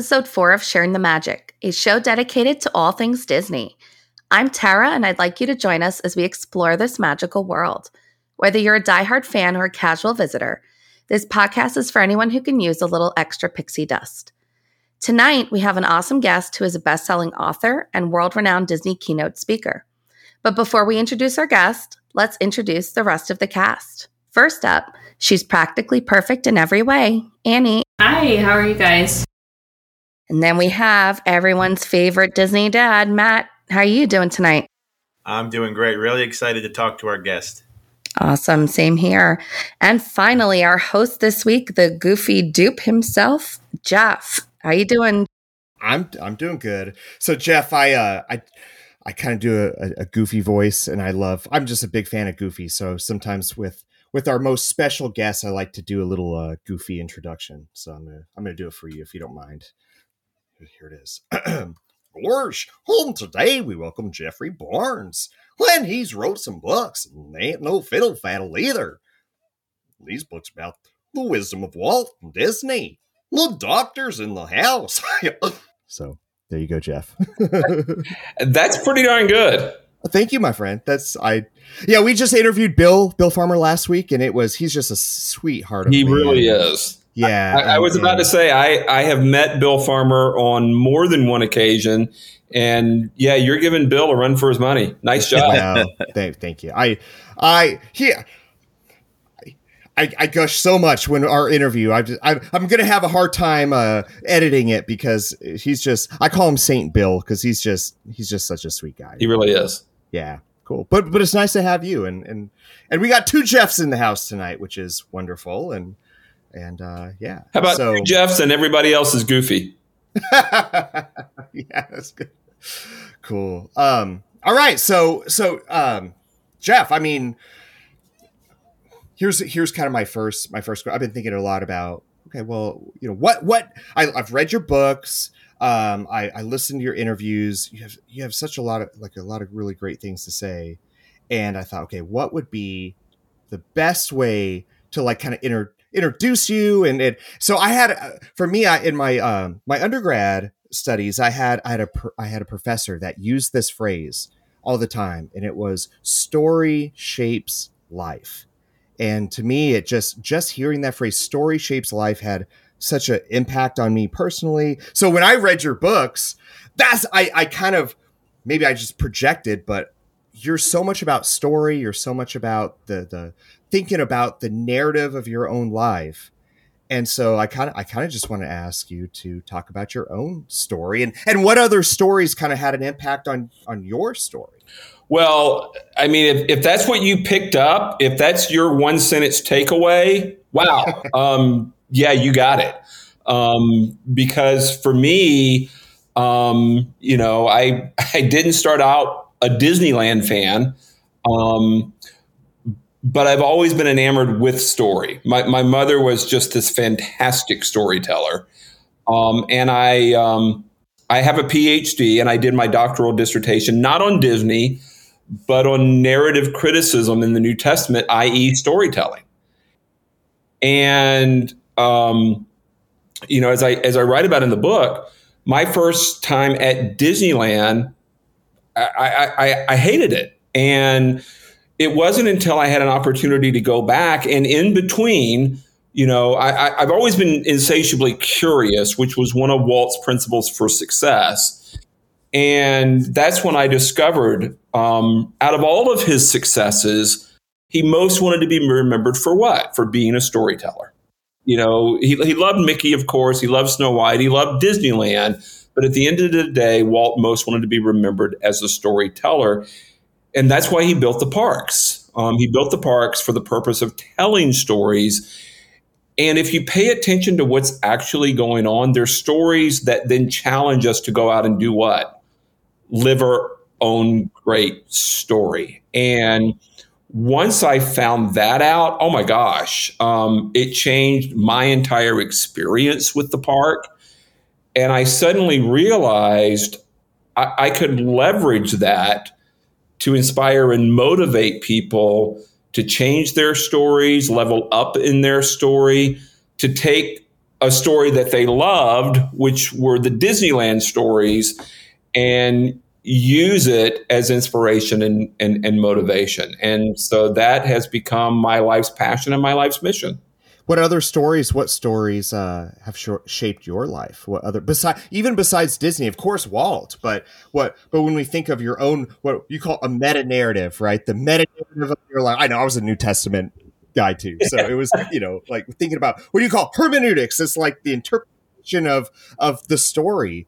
Episode four of Sharing the Magic, a show dedicated to all things Disney. I'm Tara, and I'd like you to join us as we explore this magical world. Whether you're a diehard fan or a casual visitor, this podcast is for anyone who can use a little extra pixie dust. Tonight, we have an awesome guest who is a best selling author and world renowned Disney keynote speaker. But before we introduce our guest, let's introduce the rest of the cast. First up, she's practically perfect in every way, Annie. Hi, how are you guys? And then we have everyone's favorite Disney dad, Matt. How are you doing tonight? I'm doing great. Really excited to talk to our guest. Awesome. Same here. And finally, our host this week, the goofy dupe himself, Jeff. How are you doing? I'm I'm doing good. So Jeff, I uh I I kind of do a, a goofy voice and I love I'm just a big fan of goofy. So sometimes with with our most special guests, I like to do a little uh, goofy introduction. So I'm gonna I'm gonna do it for you if you don't mind. Here it is. Gorsh, home today we welcome Jeffrey Barnes. When he's wrote some books, and they ain't no fiddle faddle either. These books about the wisdom of Walt and Disney. The doctor's in the house. so there you go, Jeff. That's pretty darn good. Thank you, my friend. That's I. Yeah, we just interviewed Bill Bill Farmer last week, and it was he's just a sweetheart. he really is. Yeah, I, I was about to say I I have met Bill Farmer on more than one occasion, and yeah, you're giving Bill a run for his money. Nice job. Wow. thank, thank you. I I here. I, I gush so much when our interview. I just, I'm, I'm gonna have a hard time uh, editing it because he's just. I call him Saint Bill because he's just he's just such a sweet guy. He really is. Yeah, cool. But but it's nice to have you and and and we got two Jeffs in the house tonight, which is wonderful. And and uh, yeah. How about so, Jeffs and everybody else is goofy? yeah, that's good. Cool. Um. All right. So so um, Jeff. I mean here's here's kind of my first my first. I've been thinking a lot about. Okay, well, you know what what I, I've read your books. Um, I, I listened to your interviews. You have you have such a lot of like a lot of really great things to say, and I thought, okay, what would be the best way to like kind of inter, introduce you? And it so I had for me, I in my um my undergrad studies, I had I had a I had a professor that used this phrase all the time, and it was story shapes life and to me it just just hearing that phrase story shapes life had such an impact on me personally so when i read your books that's i i kind of maybe i just projected but you're so much about story you're so much about the the thinking about the narrative of your own life and so i kind of i kind of just want to ask you to talk about your own story and and what other stories kind of had an impact on on your story well, I mean, if, if that's what you picked up, if that's your one sentence takeaway, wow. um, yeah, you got it. Um, because for me, um, you know, I I didn't start out a Disneyland fan, um, but I've always been enamored with story. My my mother was just this fantastic storyteller, um, and I um, I have a PhD, and I did my doctoral dissertation not on Disney but on narrative criticism in the New Testament, i.e., storytelling. And um, you know, as I as I write about in the book, my first time at Disneyland, I, I, I, I hated it, and it wasn't until I had an opportunity to go back, and in between, you know, I, I've always been insatiably curious, which was one of Walt's principles for success and that's when I discovered um, out of all of his successes, he most wanted to be remembered for what? For being a storyteller. You know, he, he loved Mickey, of course. He loved Snow White. He loved Disneyland. But at the end of the day, Walt most wanted to be remembered as a storyteller. And that's why he built the parks. Um, he built the parks for the purpose of telling stories. And if you pay attention to what's actually going on, there's stories that then challenge us to go out and do what? live our own great story. And once I found that out, oh my gosh, um, it changed my entire experience with the park. And I suddenly realized I, I could leverage that to inspire and motivate people to change their stories, level up in their story, to take a story that they loved, which were the Disneyland stories, and use it as inspiration and, and, and motivation. And so that has become my life's passion and my life's mission. What other stories? What stories uh, have sh- shaped your life? What other besides even besides Disney, of course, Walt. But what? But when we think of your own, what you call a meta narrative, right? The meta narrative of your life. I know I was a New Testament guy too, so it was you know like thinking about what do you call hermeneutics? It's like the interpretation of of the story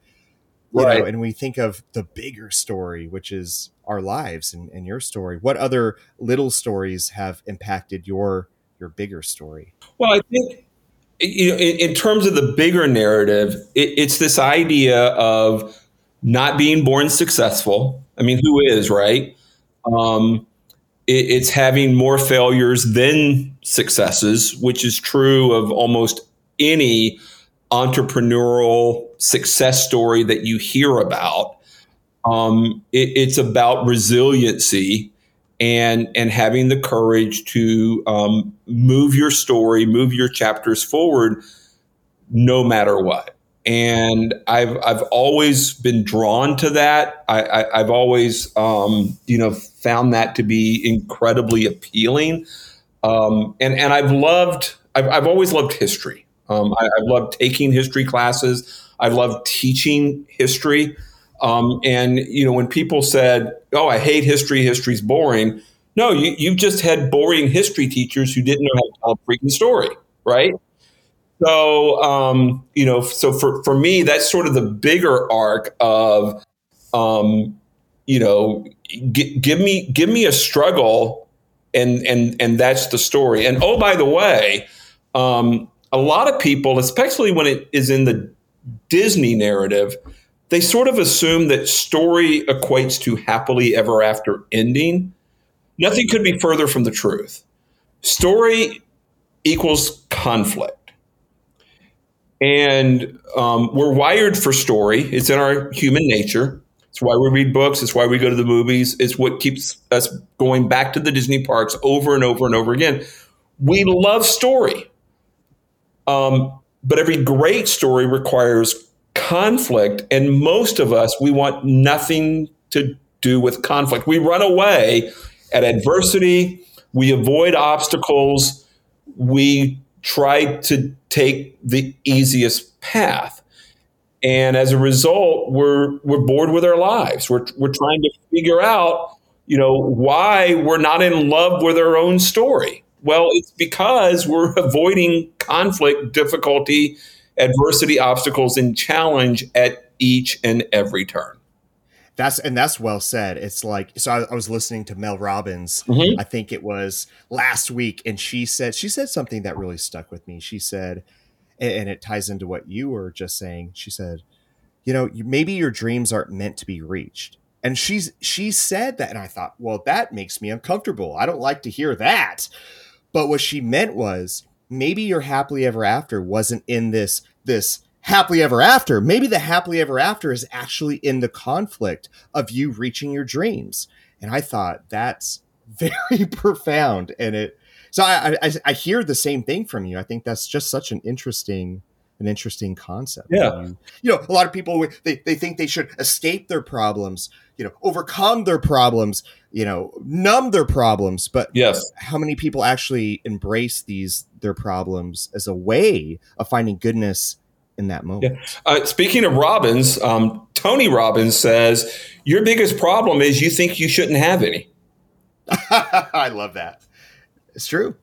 right. Know, and we think of the bigger story, which is our lives and, and your story. What other little stories have impacted your your bigger story? Well, I think you know, in, in terms of the bigger narrative, it, it's this idea of not being born successful. I mean, who is right? Um, it, it's having more failures than successes, which is true of almost any entrepreneurial success story that you hear about. Um, it, it's about resiliency and and having the courage to um, move your story, move your chapters forward, no matter what. And I've I've always been drawn to that. I, I, have always um, you know found that to be incredibly appealing. Um, and and I've loved I've, I've always loved history. Um, I, loved taking history classes. I've loved teaching history. Um, and you know, when people said, "Oh, I hate history. History's boring," no, you you just had boring history teachers who didn't know how to tell a freaking story, right? So, um, you know, so for for me, that's sort of the bigger arc of, um, you know, g- give me give me a struggle, and and and that's the story. And oh, by the way, um, a lot of people, especially when it is in the Disney narrative, they sort of assume that story equates to happily ever after ending. Nothing could be further from the truth. Story equals conflict. And um, we're wired for story, it's in our human nature. It's why we read books. It's why we go to the movies. It's what keeps us going back to the Disney parks over and over and over again. We love story. Um, but every great story requires conflict. And most of us, we want nothing to do with conflict. We run away at adversity, we avoid obstacles, we try to take the easiest path. And as a result, we're we're bored with our lives. We're we're trying to figure out, you know, why we're not in love with our own story. Well, it's because we're avoiding conflict, difficulty, adversity, obstacles, and challenge at each and every turn. That's and that's well said. It's like so. I, I was listening to Mel Robbins. Mm-hmm. I think it was last week, and she said she said something that really stuck with me. She said, and, and it ties into what you were just saying. She said, "You know, maybe your dreams aren't meant to be reached." And she's she said that, and I thought, well, that makes me uncomfortable. I don't like to hear that. But what she meant was maybe your happily ever after wasn't in this this happily ever after. Maybe the happily ever after is actually in the conflict of you reaching your dreams. And I thought that's very profound. And it so I, I, I hear the same thing from you. I think that's just such an interesting an interesting concept. Yeah. You, you know, a lot of people they, they think they should escape their problems, you know, overcome their problems, you know, numb their problems. But yes, how many people actually embrace these their problems as a way of finding goodness in that moment? Yeah. Uh, speaking of Robbins, um, Tony Robbins says your biggest problem is you think you shouldn't have any. I love that. It's true.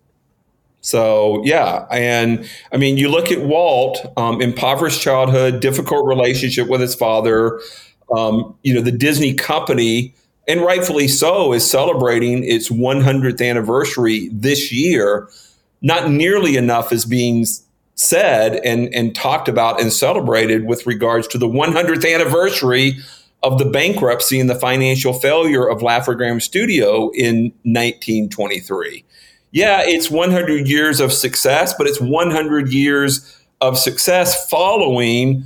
So yeah, and I mean, you look at Walt, um, impoverished childhood, difficult relationship with his father. Um, you know, the Disney company, and rightfully so, is celebrating its 100th anniversary this year. Not nearly enough is being said and and talked about and celebrated with regards to the 100th anniversary of the bankruptcy and the financial failure of Laugh-O-Gram Studio in 1923 yeah, it's 100 years of success, but it's 100 years of success following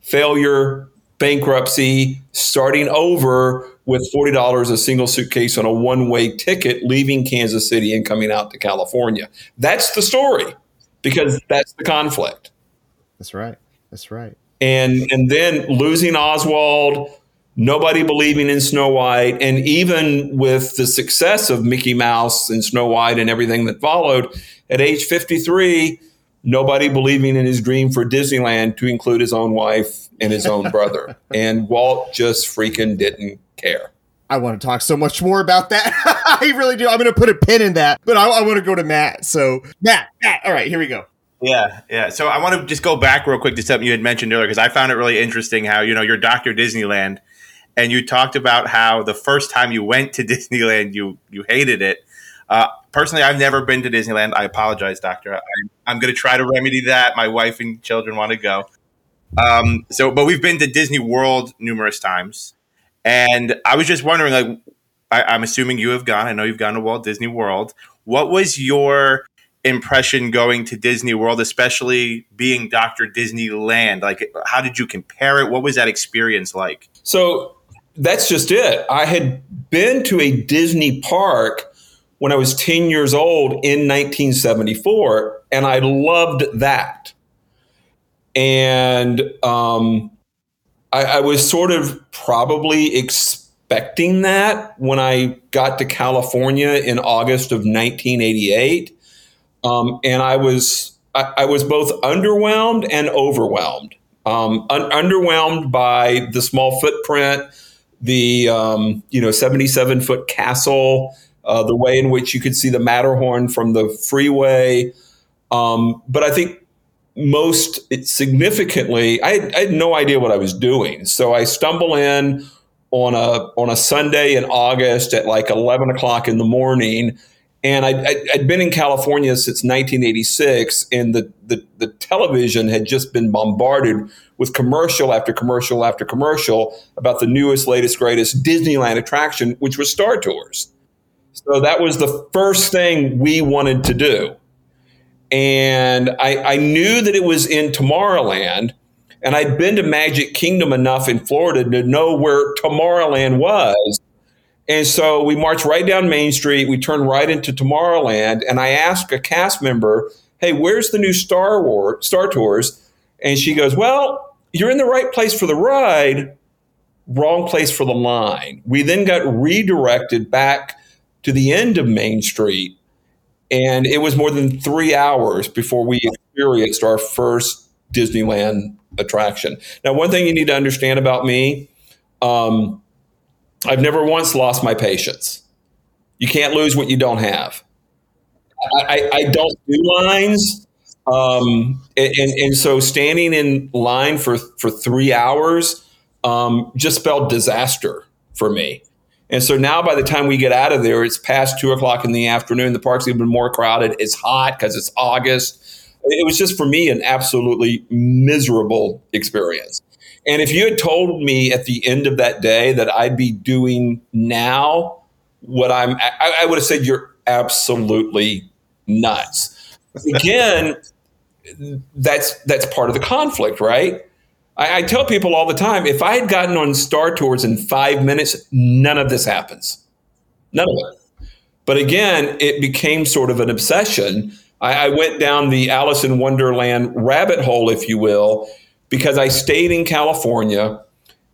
failure, bankruptcy, starting over with $40 a single suitcase on a one way ticket, leaving Kansas City and coming out to California. That's the story because that's the conflict. That's right. That's right. And and then losing Oswald, nobody believing in Snow White, and even with the success of Mickey Mouse and Snow White and everything that followed, at age 53, nobody believing in his dream for Disneyland to include his own wife and his own brother. And Walt just freaking didn't care. I want to talk so much more about that. I really do. I'm going to put a pin in that, but I, I want to go to Matt. So, Matt, Matt, all right, here we go. Yeah, yeah. So I want to just go back real quick to something you had mentioned earlier because I found it really interesting how you know you're Doctor Disneyland, and you talked about how the first time you went to Disneyland you you hated it. Uh, personally, I've never been to Disneyland. I apologize, Doctor. I, I'm going to try to remedy that. My wife and children want to go. Um, so, but we've been to Disney World numerous times, and I was just wondering, like, I, I'm assuming you have gone. I know you've gone to Walt Disney World. What was your impression going to Disney World, especially being Dr. Disneyland? Like, how did you compare it? What was that experience like? So that's just it. I had been to a Disney park when I was 10 years old in 1974, and I loved that. And um, I, I was sort of probably expecting that when I got to California in August of 1988 um, and I was I, I, was both underwhelmed and overwhelmed. Um, un- underwhelmed by the small footprint, the um, you know 77 foot castle, uh, the way in which you could see the Matterhorn from the freeway. Um, but I think most significantly, I had, I had no idea what I was doing. So I stumble in on a on a Sunday in August at like 11 o'clock in the morning and I, had been in California since 1986, and the, the, the, television had just been bombarded with commercial after commercial after commercial about the newest, latest, greatest Disneyland attraction, which was Star Tours. So that was the first thing we wanted to do. And I, I knew that it was in Tomorrowland, and I'd been to Magic Kingdom enough in Florida to know where Tomorrowland was and so we marched right down Main Street. We turned right into Tomorrowland, and I asked a cast member, "Hey, where's the new Star Wars Star Tours?" And she goes, "Well, you're in the right place for the ride, wrong place for the line." We then got redirected back to the end of Main Street, and it was more than three hours before we experienced our first Disneyland attraction. Now, one thing you need to understand about me. Um, I've never once lost my patience. You can't lose what you don't have. I, I, don't do lines. Um, and, and, so standing in line for, for three hours um, just spelled disaster for me. And so now by the time we get out of there, it's past two o'clock in the afternoon. The park's even more crowded. It's hot because it's August. It was just for me an absolutely miserable experience. And if you had told me at the end of that day that I'd be doing now what I'm, I, I would have said, you're absolutely nuts. Again, that's that's part of the conflict, right? I, I, tell people all the time, if I had gotten on Star Tours in five minutes, none of this happens. None of it. But again, it became sort of an obsession. I, I went down the Alice in Wonderland rabbit hole, if you will, because I stayed in California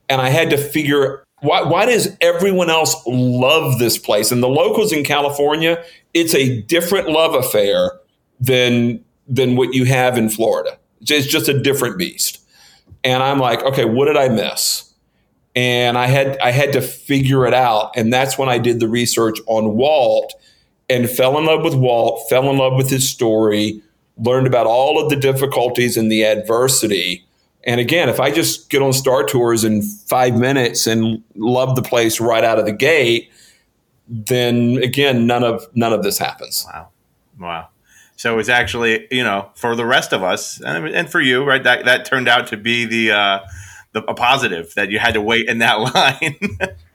and I had to figure why, why does everyone else love this place? And the locals in California, it's a different love affair than than what you have in Florida. It's just a different beast. And I'm like, okay, what did I miss? And I had I had to figure it out. And that's when I did the research on Walt and fell in love with Walt, fell in love with his story, learned about all of the difficulties and the adversity and again, if I just get on Star Tours in five minutes and love the place right out of the gate, then again, none of none of this happens. Wow, wow. So it's actually, you know, for the rest of us and, and for you, right? That that turned out to be the uh, the a positive that you had to wait in that line.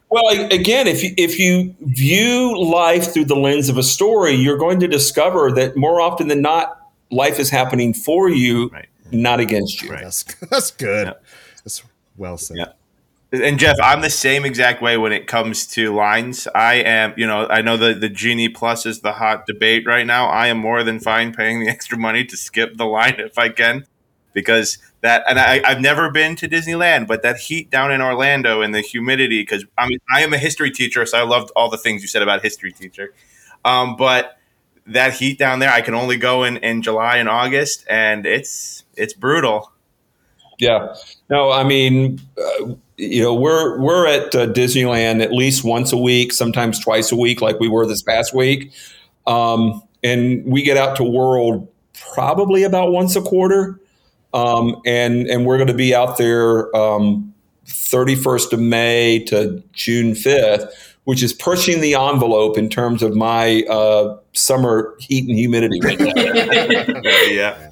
well, again, if you, if you view life through the lens of a story, you're going to discover that more often than not, life is happening for you. Right not against you. Right. That's, that's good. Yeah. That's well said. Yeah. And Jeff, I'm the same exact way when it comes to lines. I am, you know, I know the the Genie Plus is the hot debate right now. I am more than fine paying the extra money to skip the line if I can. because that and I, I've never been to Disneyland, but that heat down in Orlando and the humidity because I mean I am a history teacher, so I loved all the things you said about history teacher. Um, but that heat down there, I can only go in in July and August, and it's it's brutal. Yeah. No, I mean, uh, you know, we're we're at uh, Disneyland at least once a week, sometimes twice a week, like we were this past week, um, and we get out to World probably about once a quarter, um, and and we're going to be out there um, 31st of May to June 5th, which is pushing the envelope in terms of my uh, summer heat and humidity. yeah.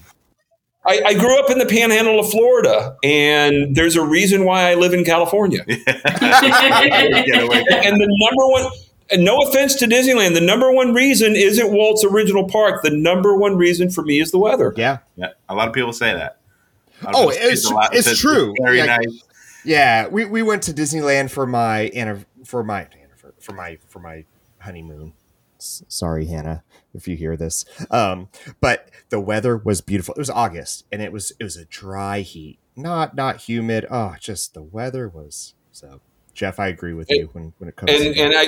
I, I, grew up in the panhandle of Florida, and there's a reason why I live in California. and the number one, and no offense to Disneyland, the number one reason isn't Walt's original park. The number one reason for me is the weather. Yeah. Yeah. A lot of people say that. Oh, it's, it's, it's true. Very yeah, nice. Yeah. We, we went to Disneyland for my, for my, for my, for my honeymoon. Sorry, Hannah if you hear this. Um, but the weather was beautiful. It was August, and it was it was a dry heat, not not humid. Oh, just the weather was so. Jeff, I agree with you when, when it comes. And, to and I,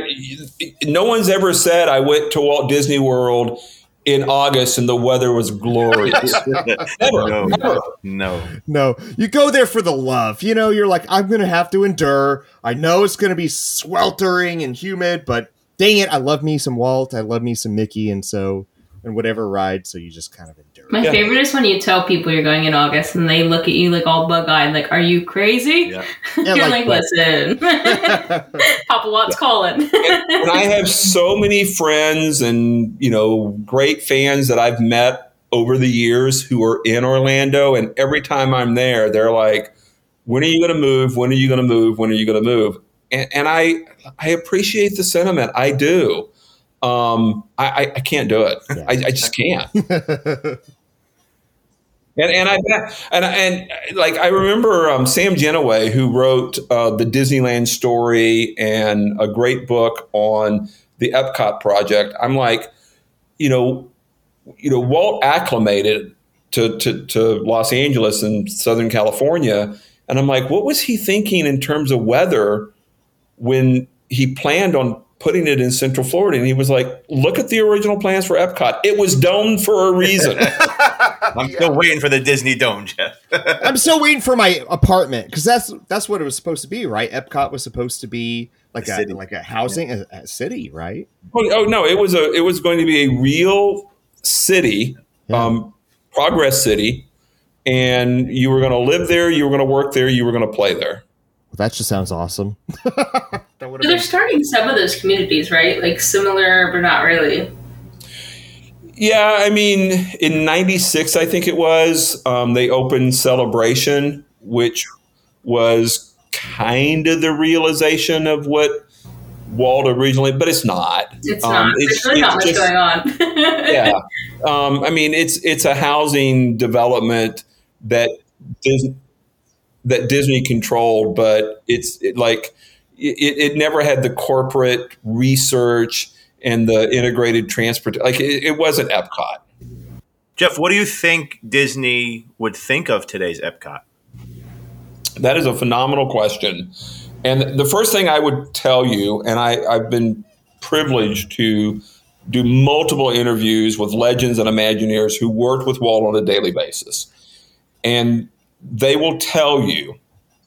no one's ever said I went to Walt Disney World in August and the weather was glorious. never, no, never. no, no. You go there for the love. You know, you're like, I'm going to have to endure. I know it's going to be sweltering and humid, but dang it, I love me some Walt, I love me some Mickey, and so and whatever ride, so you just kind of endure. My yeah. favorite is when you tell people you're going in August and they look at you like all bug eyed, like, "Are you crazy?" Yeah. you're yeah, like, like "Listen, Papa Walt's calling." and, and I have so many friends and you know great fans that I've met over the years who are in Orlando, and every time I'm there, they're like, "When are you going to move? When are you going to move? When are you going to move?" and, and I I appreciate the sentiment. I do. Um, I, I can't do it. Yeah. I, I just can't. And, and I and and like I remember um, Sam Gennawey who wrote uh, the Disneyland story and a great book on the Epcot project. I'm like, you know, you know, Walt acclimated to, to, to Los Angeles and Southern California, and I'm like, what was he thinking in terms of weather when he planned on putting it in Central Florida, and he was like, "Look at the original plans for Epcot. It was domed for a reason." I'm yeah. still waiting for the Disney Dome, Jeff. I'm still waiting for my apartment because that's that's what it was supposed to be, right? Epcot was supposed to be like a, a like a housing a, a, city, right? Oh, oh, no, it was a it was going to be a real city, yeah. um, progress city, and you were going to live there, you were going to work there, you were going to play there. Well, that just sounds awesome. they're been... starting some of those communities, right? Like similar, but not really. Yeah, I mean, in '96, I think it was, um, they opened Celebration, which was kind of the realization of what Walt originally, but it's not. It's um, not. It's, There's really not much just, going on. yeah, um, I mean, it's it's a housing development that that Disney controlled, but it's it, like it, it, never had the corporate research and the integrated transport. Like it, it wasn't Epcot. Jeff, what do you think Disney would think of today's Epcot? That is a phenomenal question. And the first thing I would tell you, and I, I've been privileged to do multiple interviews with legends and Imagineers who worked with Walt on a daily basis. And they will tell you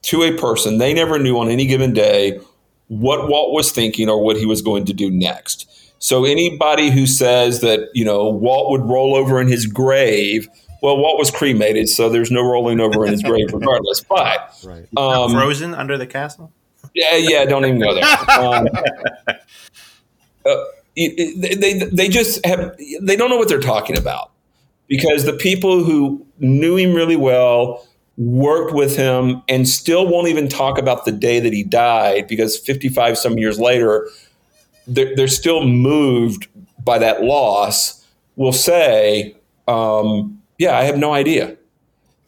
to a person they never knew on any given day what Walt was thinking or what he was going to do next. So anybody who says that, you know, Walt would roll over in his grave, well, Walt was cremated, so there's no rolling over in his grave regardless. But right. um, frozen under the castle? Yeah, yeah, don't even go there. Um, uh, they, they, they just have they don't know what they're talking about because the people who knew him really well worked with him and still won't even talk about the day that he died because 55 some years later they're, they're still moved by that loss will say um, yeah i have no idea.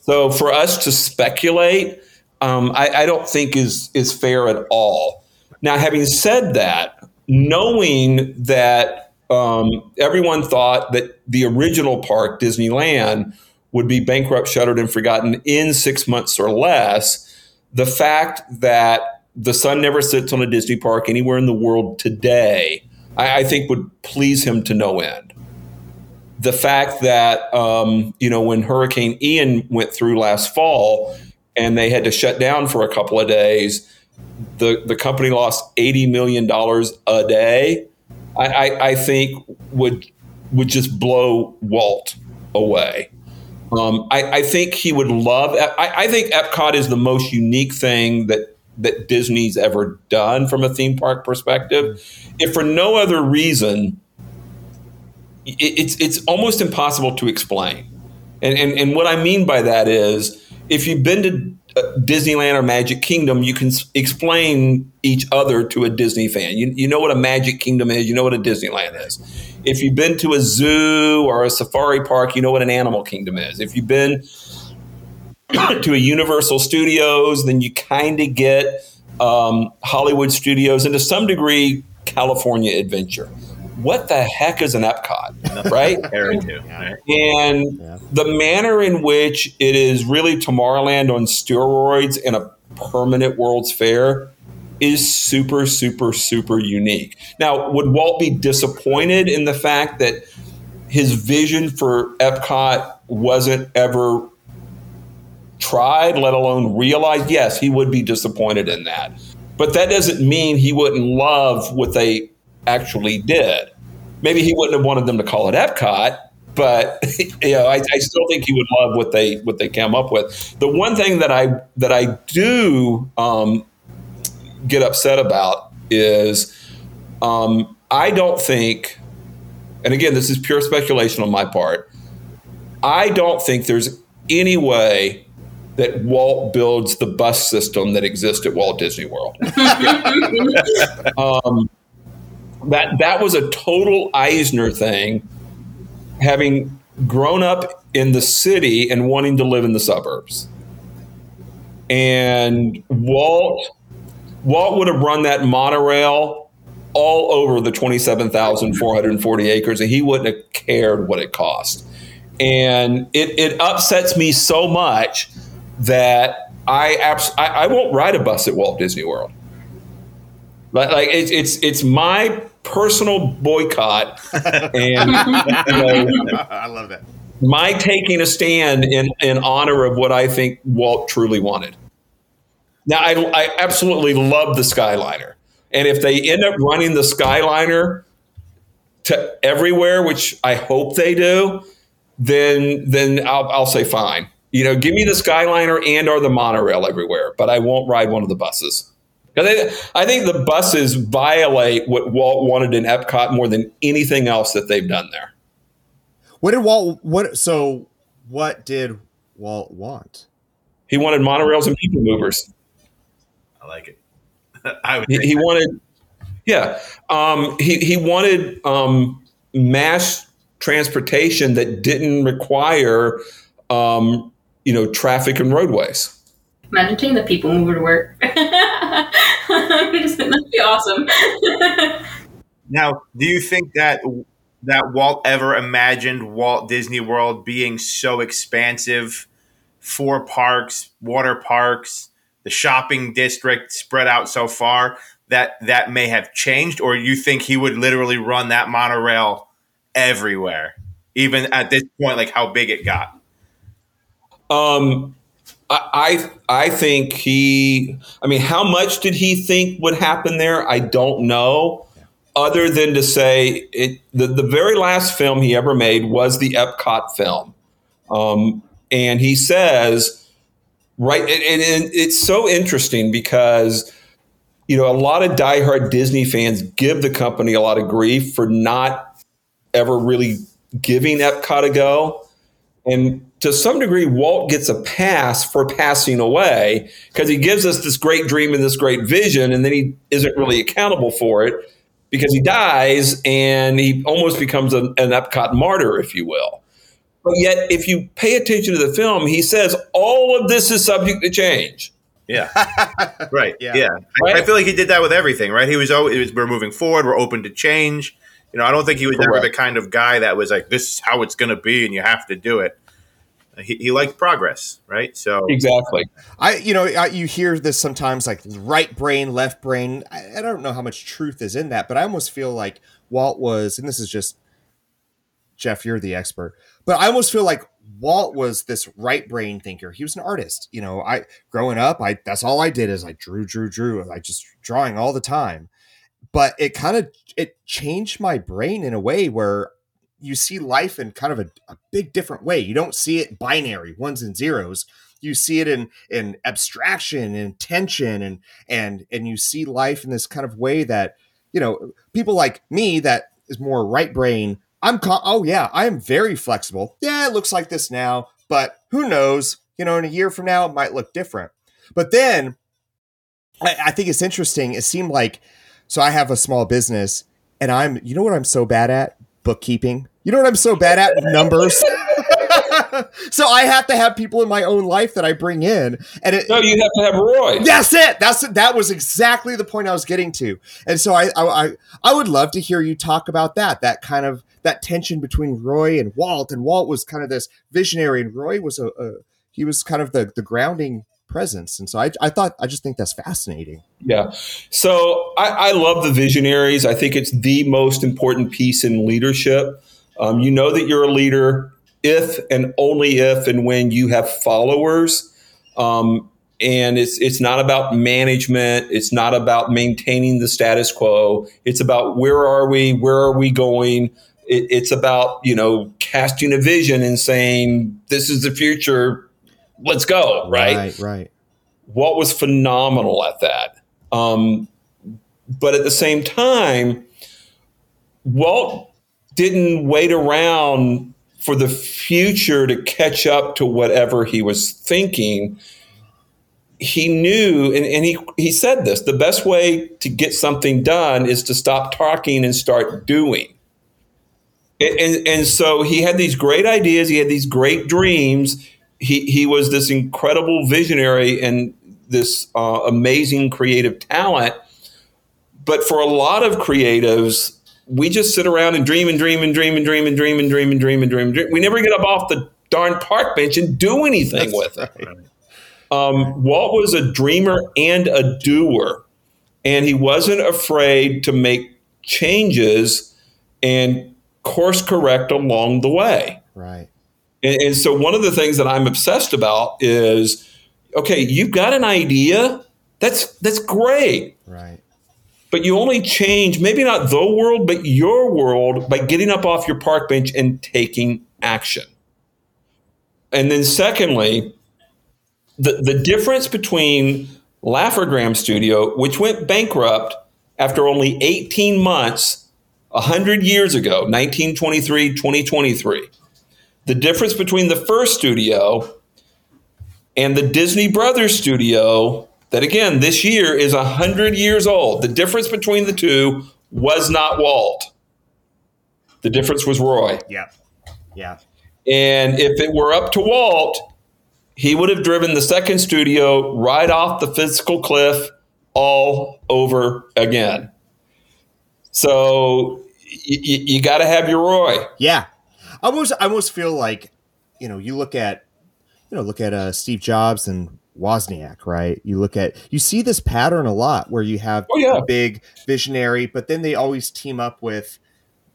So for us to speculate um, I, I don't think is is fair at all. Now having said that knowing that um, everyone thought that the original park disneyland would be bankrupt, shuttered, and forgotten in six months or less. The fact that the sun never sits on a Disney park anywhere in the world today, I, I think would please him to no end. The fact that, um, you know, when Hurricane Ian went through last fall and they had to shut down for a couple of days, the, the company lost $80 million a day, I, I, I think would would just blow Walt away. Um, I, I, think he would love. I, I, think Epcot is the most unique thing that that Disney's ever done from a theme park perspective. If for no other reason, it, it's it's almost impossible to explain. And, and and what I mean by that is, if you've been to Disneyland or Magic Kingdom, you can explain each other to a Disney fan. You, you know what a Magic Kingdom is, you know what a Disneyland is. If you've been to a zoo or a safari park, you know what an Animal Kingdom is. If you've been to a Universal Studios, then you kind of get um, Hollywood Studios and to some degree California Adventure what the heck is an Epcot, right? And yeah. the manner in which it is really Tomorrowland on steroids in a permanent World's Fair is super, super, super unique. Now, would Walt be disappointed in the fact that his vision for Epcot wasn't ever tried, let alone realized? Yes, he would be disappointed in that. But that doesn't mean he wouldn't love what they actually did. Maybe he wouldn't have wanted them to call it Epcot, but you know, I, I, still think he would love what they what they came up with. The one thing that I that I do um, get upset about is um, I don't think, and again, this is pure speculation on my part. I don't think there's any way that Walt builds the bus system that exists at Walt Disney World. um, that that was a total Eisner thing, having grown up in the city and wanting to live in the suburbs. And Walt Walt would have run that monorail all over the 27,440 acres, and he wouldn't have cared what it cost. And it, it upsets me so much that I, abs- I, I won't ride a bus at Walt Disney World. Like, like it's, it's it's my personal boycott, and you know, I love that. My taking a stand in in honor of what I think Walt truly wanted. Now, I, I absolutely love the Skyliner, and if they end up running the Skyliner to everywhere, which I hope they do, then then I'll, I'll say fine. You know, give me the Skyliner and or the monorail everywhere, but I won't ride one of the buses. I, I think the buses violate what Walt wanted in Epcot more than anything else that they've done there. What did Walt? What? So what did Walt want? He wanted monorails and people movers. I like it. I would he, he wanted, yeah. Um, he he wanted um, mass transportation that didn't require, um, you know, traffic and roadways. Imagine taking the people mover to work. That'd be awesome. now, do you think that that Walt ever imagined Walt Disney World being so expansive, four parks, water parks, the shopping district spread out so far that that may have changed, or you think he would literally run that monorail everywhere, even at this point, like how big it got? Um, I I think he. I mean, how much did he think would happen there? I don't know. Other than to say, it, the the very last film he ever made was the Epcot film, um, and he says, right, and, and it's so interesting because you know a lot of diehard Disney fans give the company a lot of grief for not ever really giving Epcot a go, and to some degree, Walt gets a pass for passing away because he gives us this great dream and this great vision, and then he isn't really accountable for it because he dies and he almost becomes an, an Epcot martyr, if you will. But yet, if you pay attention to the film, he says all of this is subject to change. Yeah. right. Yeah. yeah. Right? I, feel like he did that with everything, right? He was always, was, we're moving forward, we're open to change. You know, I don't think he was Correct. ever the kind of guy that was like, this is how it's going to be and you have to do it. he, he liked progress, right? So exactly. I you know I, you hear this sometimes like right brain, left brain. I, I don't know how much truth is in that, but I almost feel like Walt was, and this is just Jeff, you're the expert, but I almost feel like Walt was this right brain thinker. He was an artist. You know, I growing up, I that's all I did is I drew, drew, drew. I just drawing all the time. But it kind of it changed my brain in a way where you see life in kind of a, a big different way. You don't see it binary, ones and zeros. You see it in in abstraction and tension and and and you see life in this kind of way that, you know, people like me that is more right brain I'm con- oh yeah, I am very flexible. Yeah, it looks like this now, but who knows? You know, in a year from now, it might look different. But then I, I think it's interesting. It seemed like so I have a small business and I'm you know what I'm so bad at? Bookkeeping. You know what I'm so bad at? Numbers. so I have to have people in my own life that I bring in, and it, no, you have to have Roy. That's it. That's it. That was exactly the point I was getting to, and so I, I, I would love to hear you talk about that. That kind of that tension between Roy and Walt, and Walt was kind of this visionary, and Roy was a, a he was kind of the the grounding presence. And so I, I thought, I just think that's fascinating. Yeah. So I, I, love the visionaries. I think it's the most important piece in leadership. Um, you know that you're a leader if and only if and when you have followers. Um, and it's it's not about management. It's not about maintaining the status quo. It's about where are we? Where are we going? It, it's about you know casting a vision and saying this is the future. Let's go. Right. Right. Right. What was phenomenal at that. Um, but at the same time, Walt didn't wait around for the future to catch up to whatever he was thinking, he knew, and, and he, he said this the best way to get something done is to stop talking and start doing. And, and, and so he had these great ideas, he had these great dreams. He, he was this incredible visionary and this uh, amazing creative talent. But for a lot of creatives, we just sit around and dream and dream and dream and dream and dream and dream and dream and dream and dream. We never get up off the darn park bench and do anything That's with right. it. Um, Walt was a dreamer and a doer, and he wasn't afraid to make changes and course correct along the way. Right. And, and so, one of the things that I'm obsessed about is, okay, you've got an idea. That's that's great. Right but you only change maybe not the world, but your world by getting up off your park bench and taking action. And then, secondly, the, the difference between Laugh-O-Gram Studio, which went bankrupt after only 18 months, 100 years ago, 1923, 2023, the difference between the first studio and the Disney Brothers studio that again, this year is 100 years old. The difference between the two was not Walt. The difference was Roy. Yeah. Yeah. And if it were up to Walt, he would have driven the second studio right off the physical cliff all over again. So y- y- you got to have your Roy. Yeah. I almost, I almost feel like, you know, you look at, you know, look at uh, Steve Jobs and Wozniak, right? You look at you see this pattern a lot where you have oh, yeah. a big visionary, but then they always team up with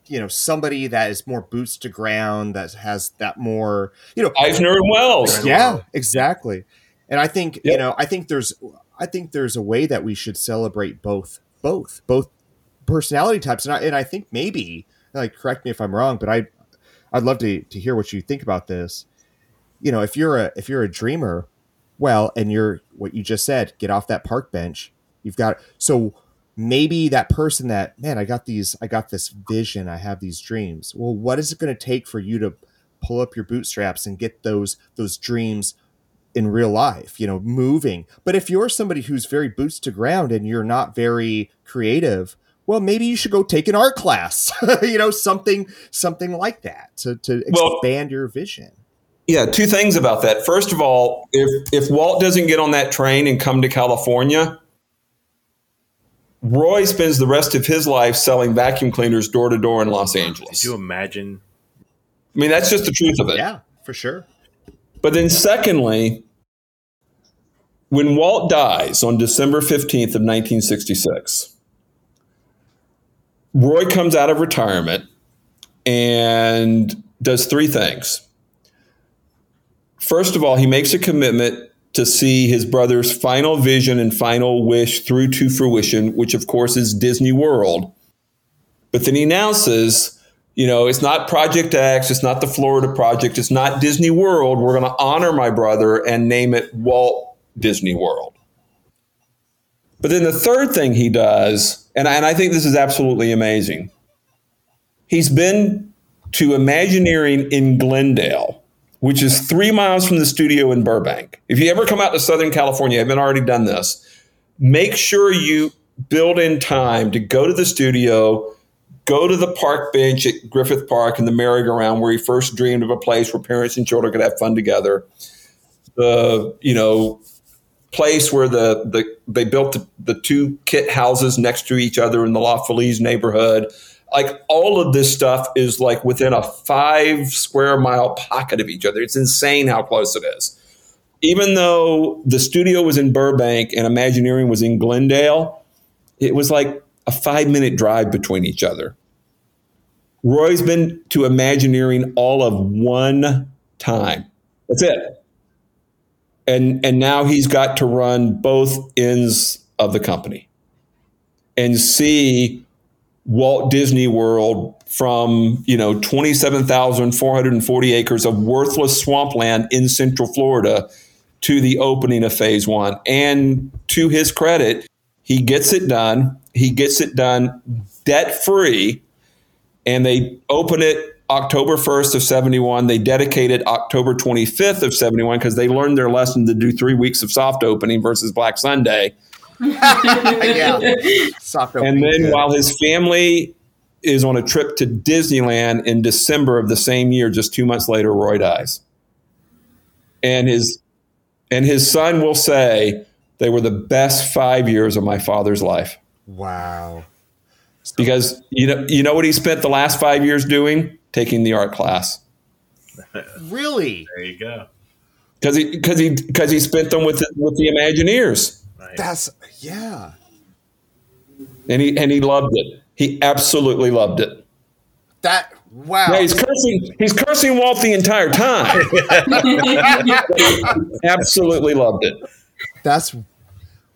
you know somebody that is more boots to ground that has that more you know Eisner and Wells. Yeah, exactly. And I think yep. you know I think there's I think there's a way that we should celebrate both both both personality types and I and I think maybe like correct me if I'm wrong, but I I'd love to to hear what you think about this. You know, if you're a if you're a dreamer well, and you're what you just said, get off that park bench. You've got so maybe that person that man, I got these, I got this vision, I have these dreams. Well, what is it going to take for you to pull up your bootstraps and get those those dreams in real life? You know, moving. But if you're somebody who's very boots to ground and you're not very creative, well, maybe you should go take an art class. you know, something something like that to to expand well, your vision. Yeah, two things about that. First of all, if if Walt doesn't get on that train and come to California, Roy spends the rest of his life selling vacuum cleaners door to door in Los Angeles. Could you imagine? I mean, that's just the truth of it. Yeah, for sure. But then, secondly, when Walt dies on December 15th of 1966, Roy comes out of retirement and does three things. First of all, he makes a commitment to see his brother's final vision and final wish through to fruition, which of course is Disney World. But then he announces, you know, it's not Project X, it's not the Florida Project, it's not Disney World. We're going to honor my brother and name it Walt Disney World. But then the third thing he does, and I, and I think this is absolutely amazing, he's been to Imagineering in Glendale, which is three miles from the studio in Burbank. If you ever come out to Southern California, I haven't already done this, make sure you build in time to go to the studio, go to the park bench at Griffith Park and the merry-go-round where he first dreamed of a place where parents and children could have fun together. The, you know, place where the, the they built the, the two kit houses next to each other in the Los Feliz neighborhood. Like all of this stuff is like within a five square mile pocket of each other. It's insane how close it is. Even though the studio was in Burbank and Imagineering was in Glendale, it was like a five minute drive between each other. Roy's been to Imagineering all of one time. That's it and and now he's got to run both ends of the company and see Walt Disney World from you know 27,440 acres of worthless swampland in Central Florida to the opening of Phase One. And to his credit, he gets it done. He gets it done debt free, and they open it October 1st of 71. They dedicated October 25th of 71 because they learned their lesson to do three weeks of soft opening versus Black Sunday. yeah. Soft opening. And then while his family is on a trip to Disneyland in December of the same year, just two months later, Roy dies. And his and his son will say they were the best five years of my father's life. Wow. Because you know you know what he spent the last five years doing? Taking the art class. really? There you go. Because he because he because he spent them with the, with the Imagineers. Right. That's yeah. And he and he loved it. He absolutely loved it. That wow. Yeah, he's cursing. He's cursing Walt the entire time. absolutely loved it. That's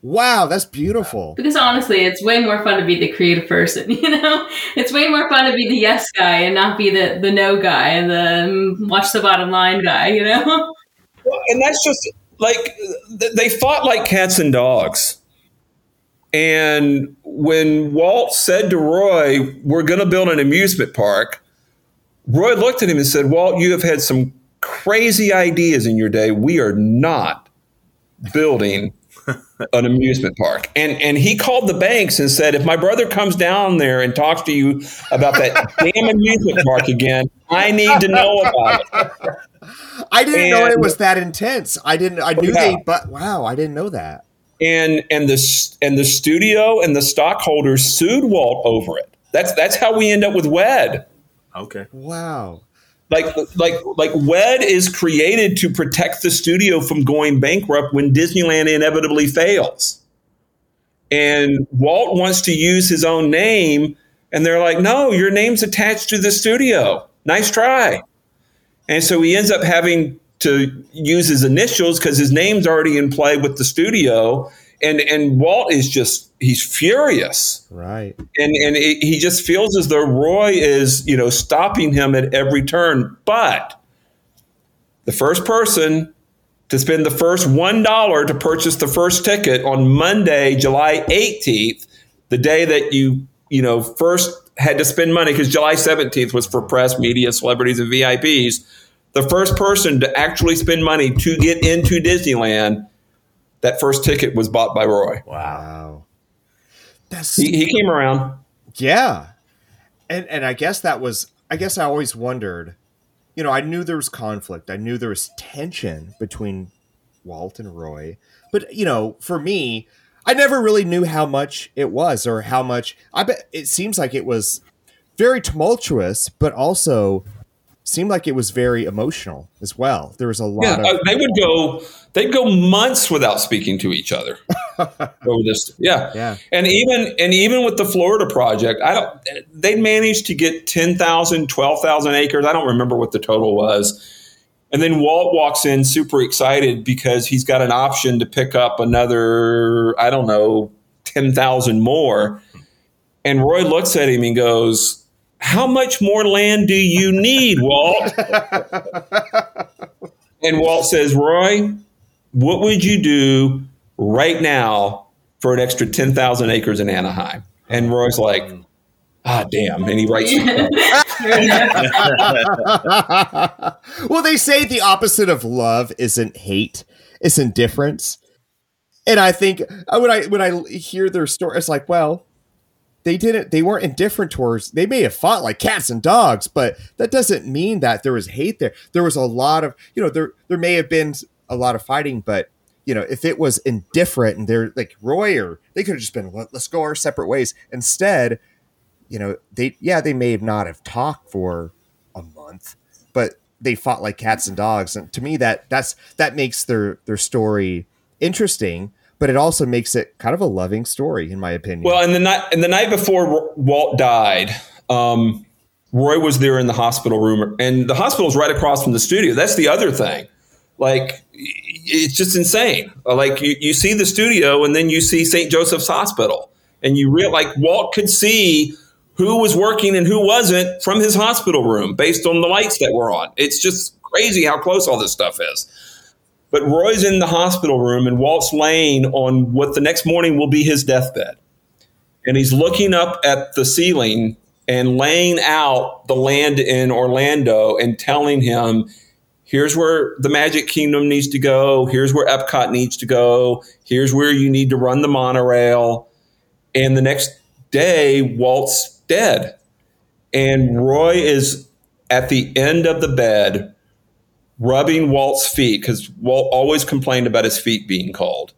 Wow, that's beautiful. Because honestly, it's way more fun to be the creative person, you know? It's way more fun to be the yes guy and not be the, the no guy and the um, watch the bottom line guy, you know? Well, and that's just like they fought like cats and dogs. And when Walt said to Roy, We're going to build an amusement park, Roy looked at him and said, Walt, you have had some crazy ideas in your day. We are not building an amusement park. And and he called the banks and said, if my brother comes down there and talks to you about that damn amusement park again, I need to know about it. I didn't and, know it was that intense. I didn't. I knew yeah. they, but wow, I didn't know that. And and the and the studio and the stockholders sued Walt over it. That's that's how we end up with WED. Okay. Wow like like like WED is created to protect the studio from going bankrupt when Disneyland inevitably fails. And Walt wants to use his own name, and they're like, "No, your name's attached to the studio. Nice try." And so he ends up having to use his initials because his name's already in play with the studio and and Walt is just he's furious, right? And and it, he just feels as though Roy is you know stopping him at every turn. But the first person to spend the first one dollar to purchase the first ticket on Monday, July eighteenth, the day that you you know first had to spend money because July seventeenth was for press, media, celebrities, and VIPs. The first person to actually spend money to get into Disneyland that first ticket was bought by Roy. Wow. That's he, he came around. Yeah. And and I guess that was I guess I always wondered, you know, I knew there was conflict. I knew there was tension between Walt and Roy. But, you know, for me, I never really knew how much it was or how much I bet it seems like it was very tumultuous, but also seemed like it was very emotional as well. There was a lot yeah, of uh, they would go they'd go months without speaking to each other over this. Yeah. Yeah. And even and even with the Florida project, I don't they managed to get 10,000, 12,000 acres. I don't remember what the total was. And then Walt walks in super excited because he's got an option to pick up another, I don't know, 10,000 more. And Roy looks at him and goes, How much more land do you need, Walt? and Walt says, Roy, what would you do right now for an extra 10,000 acres in Anaheim? And Roy's like, ah, damn. And he writes. well, they say the opposite of love isn't hate, it's indifference. And I think uh, when I when I hear their story, it's like, well, they didn't they weren't indifferent towards they may have fought like cats and dogs, but that doesn't mean that there was hate there. There was a lot of you know, there there may have been a lot of fighting, but you know, if it was indifferent and they're like Roy or they could have just been let's go our separate ways. Instead, you know, they yeah, they may have not have talked for a month, but they fought like cats and dogs. And to me that that's that makes their their story interesting, but it also makes it kind of a loving story in my opinion. Well, and the night and the night before Walt died, um, Roy was there in the hospital room, and the hospital is right across from the studio. That's the other thing. Like, it's just insane. Like, you, you see the studio, and then you see St. Joseph's Hospital, and you real like Walt could see who was working and who wasn't from his hospital room based on the lights that were on. It's just crazy how close all this stuff is. But Roy's in the hospital room and Walt's laying on what the next morning will be his deathbed. And he's looking up at the ceiling and laying out the land in Orlando and telling him, here's where the Magic Kingdom needs to go. Here's where Epcot needs to go. Here's where you need to run the monorail. And the next day, Walt's dead. And Roy is at the end of the bed rubbing Walt's feet because Walt always complained about his feet being cold.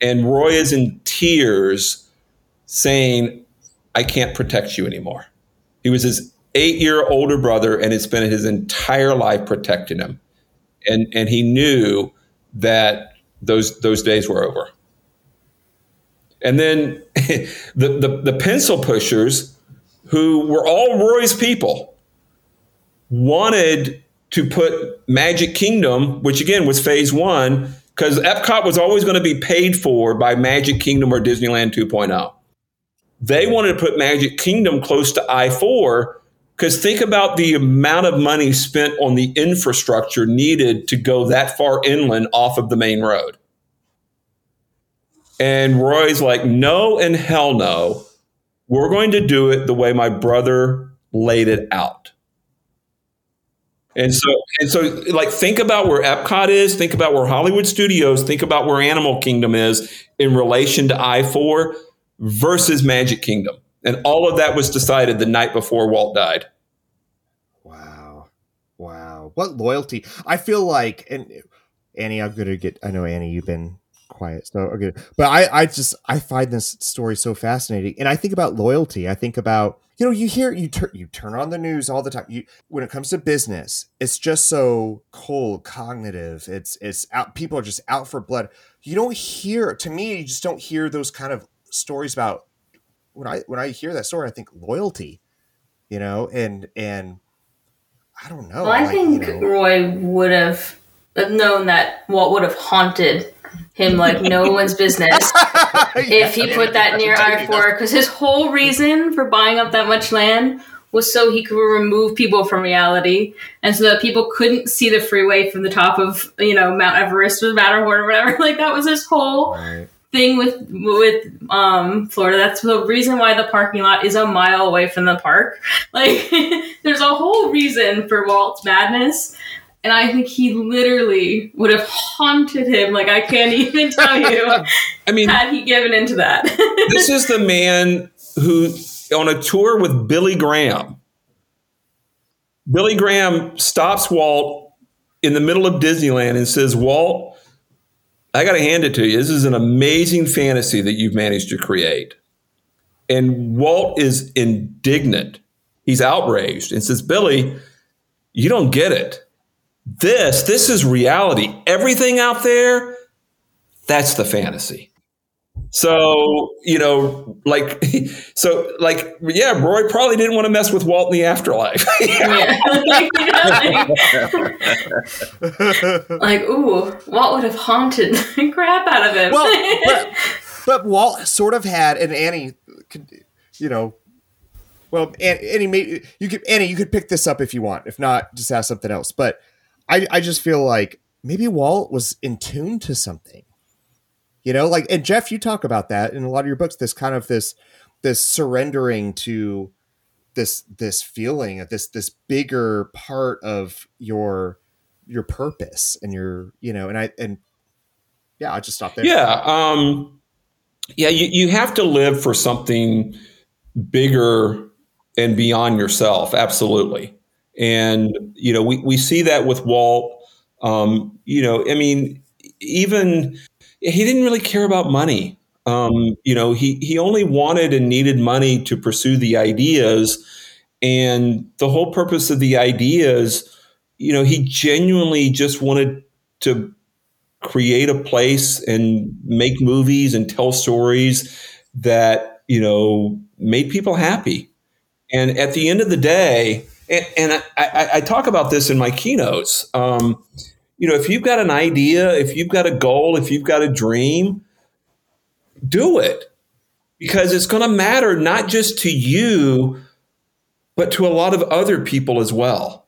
And Roy is in tears saying, I can't protect you anymore. He was his eight year older brother and had spent his entire life protecting him. And, and he knew that those, those days were over. And then the, the, the pencil pushers who were all Roy's people, wanted to put Magic Kingdom, which again was phase one, because Epcot was always going to be paid for by Magic Kingdom or Disneyland 2.0. They wanted to put Magic Kingdom close to I 4 because think about the amount of money spent on the infrastructure needed to go that far inland off of the main road. And Roy's like, no and hell no. We're going to do it the way my brother laid it out. And so, and so, like, think about where Epcot is, think about where Hollywood Studios, think about where Animal Kingdom is in relation to I 4 versus Magic Kingdom. And all of that was decided the night before Walt died. Wow. Wow. What loyalty. I feel like, and Annie, I'm going to get, I know, Annie, you've been quiet. So okay, but I I just I find this story so fascinating, and I think about loyalty. I think about you know you hear you turn you turn on the news all the time. You when it comes to business, it's just so cold, cognitive. It's it's out. People are just out for blood. You don't hear to me. You just don't hear those kind of stories about when I when I hear that story. I think loyalty, you know, and and I don't know. Well, I like, think you know, Roy would have known that what would have haunted him like no one's business yeah, if he put that near I four because his whole reason for buying up that much land was so he could remove people from reality and so that people couldn't see the freeway from the top of you know Mount Everest or Matterhorn or whatever. Like that was his whole right. thing with with um Florida. That's the reason why the parking lot is a mile away from the park. Like there's a whole reason for Walt's madness. And I think he literally would have haunted him. Like I can't even tell you. I mean, had he given into that. this is the man who, on a tour with Billy Graham, Billy Graham stops Walt in the middle of Disneyland and says, "Walt, I got to hand it to you. This is an amazing fantasy that you've managed to create." And Walt is indignant. He's outraged and says, "Billy." you don't get it. This, this is reality. Everything out there, that's the fantasy. So, you know, like, so, like, yeah, Roy probably didn't want to mess with Walt in the afterlife. like, ooh, Walt would have haunted the crap out of him. Well, but, but Walt sort of had, and Annie, you know, well, Annie, maybe you could Annie, you could pick this up if you want. If not, just ask something else. But I, I just feel like maybe Walt was in tune to something. You know, like and Jeff, you talk about that in a lot of your books. This kind of this this surrendering to this this feeling of this this bigger part of your your purpose and your you know and I and yeah, I just stop there. Yeah, um, yeah, you you have to live for something bigger and beyond yourself. Absolutely. And, you know, we, we see that with Walt. Um, you know, I mean, even he didn't really care about money. Um, you know, he, he only wanted and needed money to pursue the ideas. And the whole purpose of the ideas, you know, he genuinely just wanted to create a place and make movies and tell stories that, you know, made people happy. And at the end of the day, and, and I, I, I, talk about this in my keynotes. Um, you know, if you've got an idea, if you've got a goal, if you've got a dream, do it because it's going to matter not just to you, but to a lot of other people as well.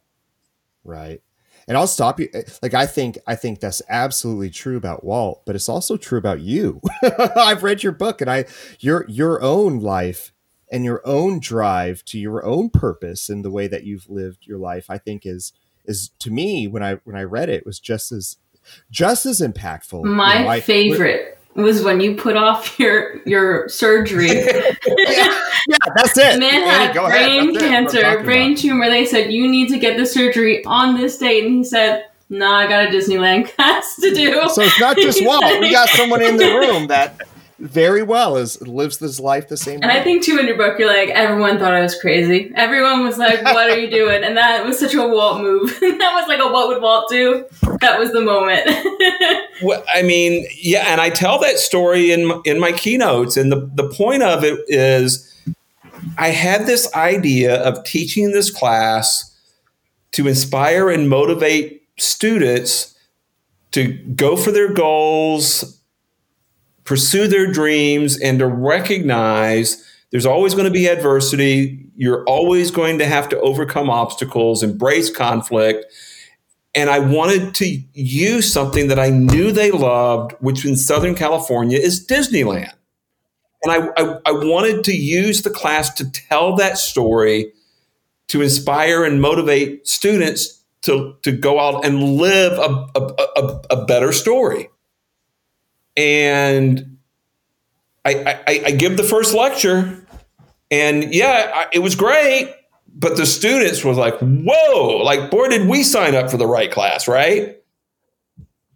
Right. And I'll stop you. Like I think, I think that's absolutely true about Walt, but it's also true about you. I've read your book, and I your your own life and your own drive to your own purpose and the way that you've lived your life i think is is to me when i when i read it was just as just as impactful my you know, I, favorite was when you put off your your surgery. yeah, yeah, that's it. Man had brain cancer, brain tumor. They said you need to get the surgery on this date, and he said, "No, nah, I got a Disneyland class to do." So it's not just Walt. we got someone in the room that very well as lives this life the same and way. I think too in your book you're like everyone thought I was crazy. Everyone was like, "What are you doing?" And that was such a Walt move. that was like a "What would Walt do?" That was the moment. well, I mean, yeah, and I tell that story in in my keynotes, and the the point of it is, I had this idea of teaching this class to inspire and motivate students to go for their goals pursue their dreams and to recognize there's always going to be adversity. You're always going to have to overcome obstacles, embrace conflict. And I wanted to use something that I knew they loved, which in Southern California is Disneyland. And I, I, I wanted to use the class to tell that story to inspire and motivate students to, to go out and live a, a, a, a better story and I, I, I give the first lecture, and yeah, I, it was great. But the students was like, "Whoa! Like, boy, did we sign up for the right class, right?"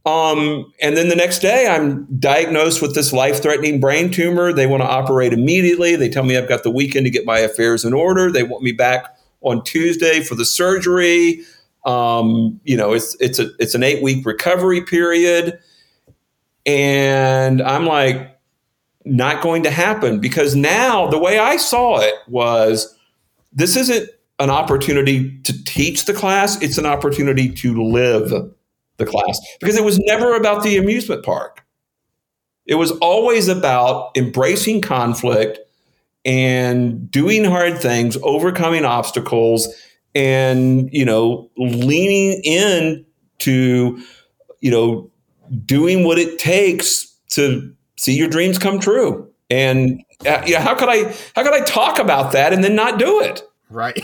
Um, and then the next day, I'm diagnosed with this life-threatening brain tumor. They want to operate immediately. They tell me I've got the weekend to get my affairs in order. They want me back on Tuesday for the surgery. Um, you know, it's it's a it's an eight week recovery period. And I'm like, not going to happen. Because now the way I saw it was this isn't an opportunity to teach the class, it's an opportunity to live the class. Because it was never about the amusement park. It was always about embracing conflict and doing hard things, overcoming obstacles, and you know, leaning in to you know doing what it takes to see your dreams come true. And uh, yeah, how could I how could I talk about that and then not do it? Right,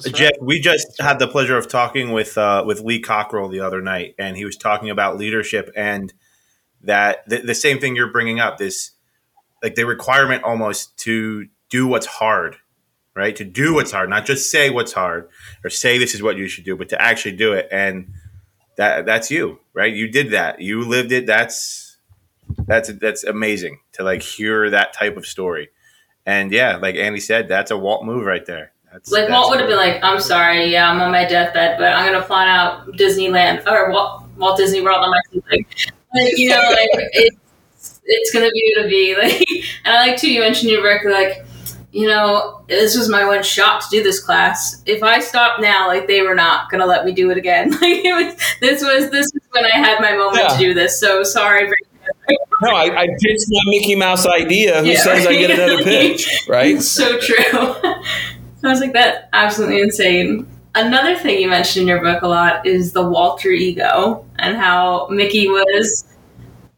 Jeff. We just had the pleasure of talking with uh, with Lee Cockrell the other night, and he was talking about leadership and that the, the same thing you're bringing up. This like the requirement almost to do what's hard, right? To do what's hard, not just say what's hard or say this is what you should do, but to actually do it. And that that's you, right? You did that. You lived it. That's that's that's amazing to like hear that type of story. And yeah, like Andy said, that's a Walt move right there. That's, like that's Walt would have been like, "I'm sorry, yeah, I'm on my deathbed, but I'm gonna plan out Disneyland or Walt, Walt Disney World on my like, like you know, like it's it's gonna be to be like." And I like too. You mentioned your work, like you know, this was my one shot to do this class. If I stop now, like they were not gonna let me do it again. Like it was, this was this was when I had my moment Yeah. to do this. So sorry No, I, I pitched my Mickey Mouse idea. Who Yeah, says I get another pitch, right? So true. I was like, that's absolutely insane. Another thing you mentioned in your book a lot is the Walter ego and how Mickey was.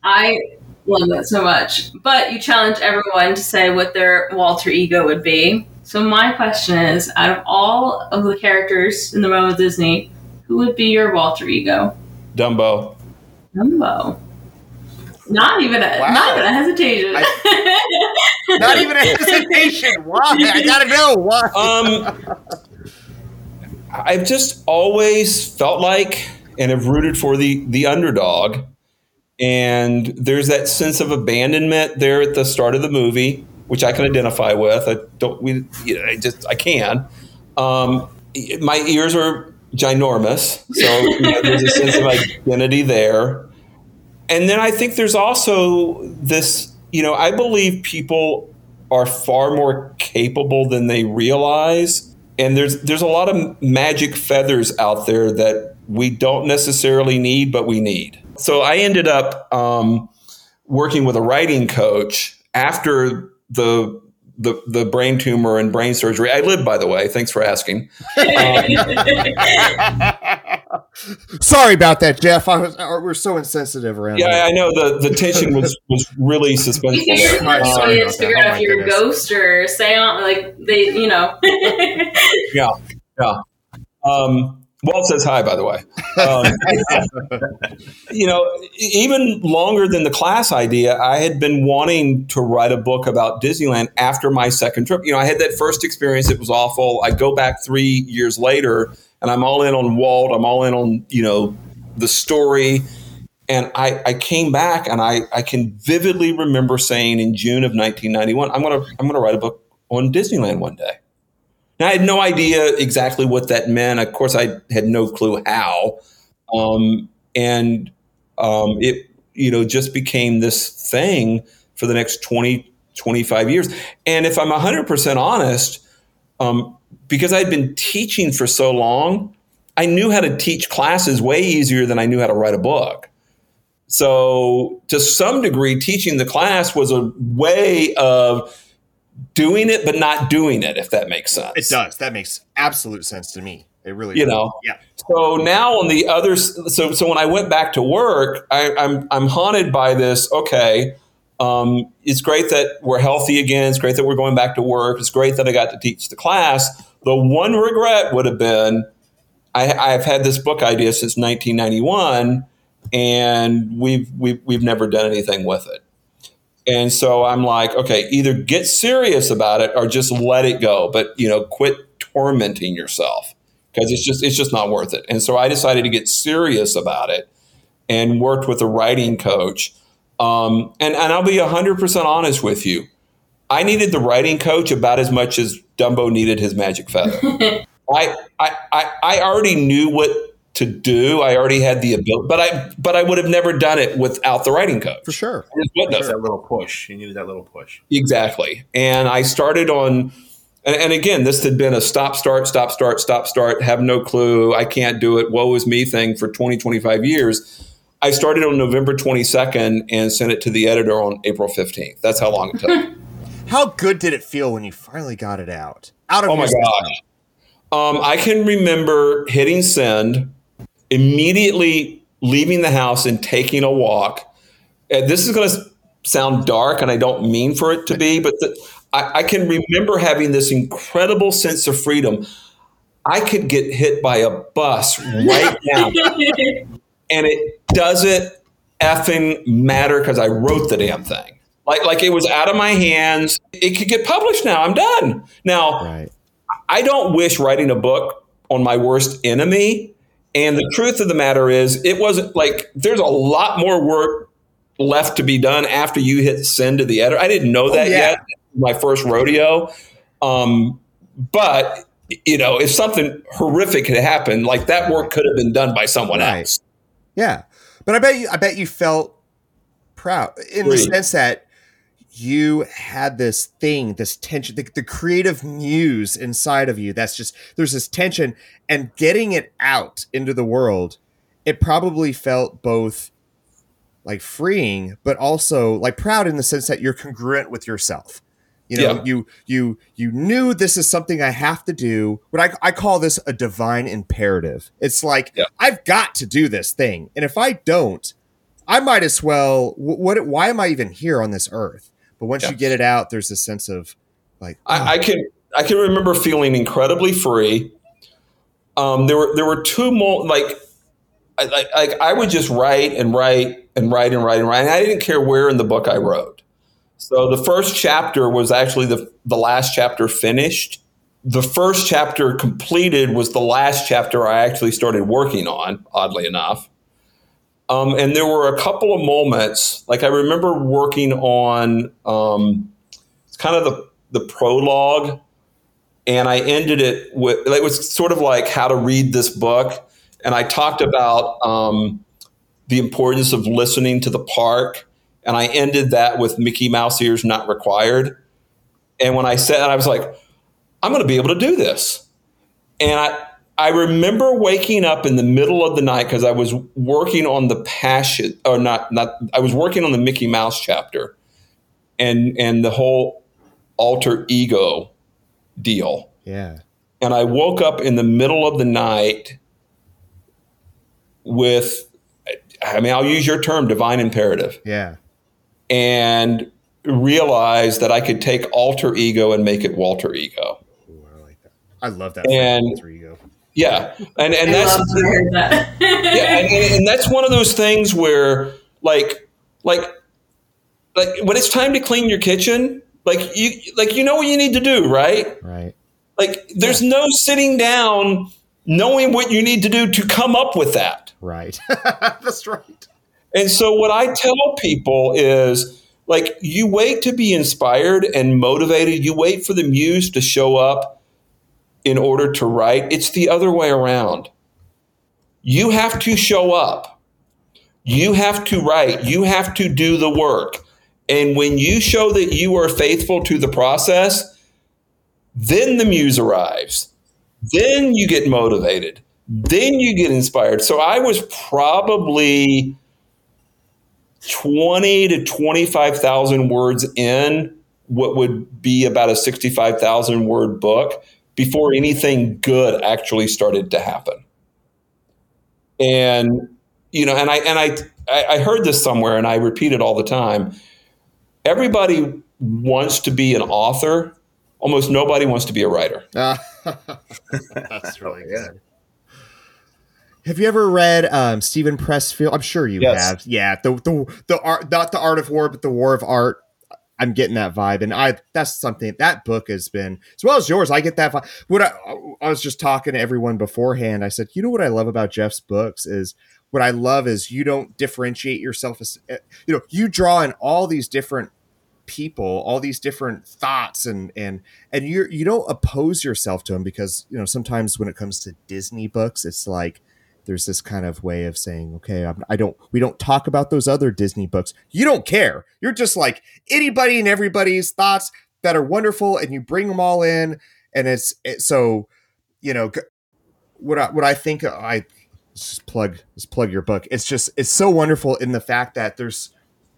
I love that so much. But you challenge everyone to say what their Walter ego would be. So my question is, out of all of the characters in the realm of Disney, who would be your Walter ego? Dumbo. Dumbo. Not even a Wow. not even a hesitation. Not even a hesitation. Why? I gotta know why. Um, I've just always felt like and have rooted for the the underdog, and there's that sense of abandonment there at the start of the movie, which I can identify with. I don't. We. You know, I just. I can. Um, my ears are ginormous, so you know, there's a sense of identity there. And then I think there's also this. You know, I believe people are far more capable than they realize. And there's there's a lot of magic feathers out there that we don't necessarily need, but we need. So I ended up um, working with a writing coach after the, the the brain tumor and brain surgery. I lived, by the way. Thanks for asking. Sorry about that, Jeff. I was, uh, we're so insensitive around Yeah, here. I know the, the tension was was really You suspenseful. think there. it's Right, funny sorry when about it's figure that. Oh out if you're a ghost or seance, like they, you know. Yeah, yeah. Um, Walt says hi, by the way. Um, you know, even longer than the class idea, I had been wanting to write a book about Disneyland after my second trip. You know, I had that first experience; it was awful. I go back three years later, and I'm all in on Walt. I'm all in on you know the story. And I, I came back, and I, I can vividly remember saying in June of 1991, I'm gonna I'm gonna write a book on Disneyland one day. Now, I had no idea exactly what that meant. Of course, I had no clue how. Um, and um, it, you know, just became this thing for the next 20, 25 years. And if I'm 100% honest, um, because I'd been teaching for so long, I knew how to teach classes way easier than I knew how to write a book. So, to some degree, teaching the class was a way of doing it, but not doing it, if that makes sense. It does. That makes absolute sense to me. It really You does. know. Yeah. So now on the other, so so when I went back to work, I, I'm I'm haunted by this. Okay, um, it's great that we're healthy again. It's great that we're going back to work. It's great that I got to teach the class. The one regret would have been, I, I've had this book idea since 1991, and we've we've we've never done anything with it. And so I'm like, okay, either get serious about it or just let it go. But you know, quit tormenting yourself because it's just it's just not worth it. And so I decided to get serious about it and worked with a writing coach. Um, and and I'll be hundred percent honest with you, I needed the writing coach about as much as Dumbo needed his magic feather. I, I I I already knew what to do. I already had the ability, but I but I would have never done it without the writing coach. For sure. I just that little push. You needed that little push. Exactly. And I started on, and, and again, this had been a stop, start, stop, start, stop, start, have no clue, I can't do it, woe is me thing for 20, 25 years. I started on November 22nd and sent it to the editor on April 15th. That's how long it took. How good did it feel when you finally got it out? Out of oh my your system? gosh. Um, I can remember hitting send, immediately leaving the house and taking a walk. And this is going to sound dark, and I don't mean for it to be, but the, I, I can remember having this incredible sense of freedom. I could get hit by a bus right now, and it doesn't effing matter because I wrote the damn thing. Like, like it was out of my hands. It could get published now. I'm done. Now, Right. I don't wish writing a book on my worst enemy. And the truth of the matter is, it wasn't like there's a lot more work left to be done after you hit send to the editor. I didn't know that yeah. yet. My first rodeo. Um, but you know, if something horrific had happened, like that work could have been done by someone Right. else. Yeah, but I bet you, I bet you felt proud in the sense that you had this thing, this tension, the, the creative muse inside of you. That's just there's this tension, and getting it out into the world, it probably felt both like freeing, but also like proud in the sense that you're congruent with yourself. You know, Yeah. you you you knew this is something I have to do. But I, I call this a divine imperative. It's like Yeah. I've got to do this thing, and if I don't, I might as well. What? Why am I even here on this earth? But once Yeah. you get it out, there's a sense of like, I, I can I can remember feeling incredibly free. Um, there were there were two more like I, like like I would just write and write and write and write and write. And I didn't care where in the book I wrote. So the first chapter was actually the the last chapter finished. The first chapter completed was the last chapter I actually started working on. Oddly enough, um, and there were a couple of moments like I remember working on. Um, it's kind of the the prologue and I ended it with it was sort of like how to read this book, and I talked about um, the importance of listening to the park, and I ended that with Mickey Mouse ears not required. And when I said, I was like, I'm going to be able to do this, and I. I remember waking up in the middle of the night because I was working on the passion, or not, not. I was working on the Mickey Mouse chapter, and and the whole alter ego deal. yeah, And I woke up in the middle of the night with, I mean, I'll use your term, divine imperative, yeah, and realized that I could take alter ego and make it Walter ego. Ooh, I like that. I love that. And- There you go. Yeah. And, and I that's, love to hear that. yeah, and, and, and that's one of those things where like like like when it's time to clean your kitchen like you like you know what you need to do right Right. like there's no sitting down knowing what you need to do to come up with that Right. That's right. and so what i tell people is like you wait to be inspired and motivated you wait for the muse to show up in order to write it's the other way around. You have to show up. You have to write. You have to do the work. And when you show that you are faithful to the process then the muse arrives. Then you get motivated. Then you get inspired. So i was probably 20 to 25,000 words in what would be about a 65,000 word book before anything good actually started to happen. And you know, and I and I I I heard this somewhere and I repeat it all the time. Everybody wants to be an author. Almost nobody wants to be a writer. Uh, that's really good. Have you ever read um, Steven Pressfield? I'm sure you Yes. have. Yeah, the the the art, not the art of war, but the war of art. I'm getting that vibe, and I that's something that book has been as well as yours. I get that vibe. What I, I was just talking to everyone beforehand. I said, you know what I love about Jeff's books is what I love is you don't differentiate yourself as eh, you know you draw in all these different people all these different thoughts and and and you you don't oppose yourself to them because you know sometimes when it comes to Disney books it's like there's this kind of way of saying okay I'm, I don't we don't talk about those other Disney books. You don't care. You're just like anybody and everybody's thoughts that are wonderful and you bring them all in. And it's it, so you know what I what I think I just plug just plug your book. It's just it's so wonderful in the fact that there's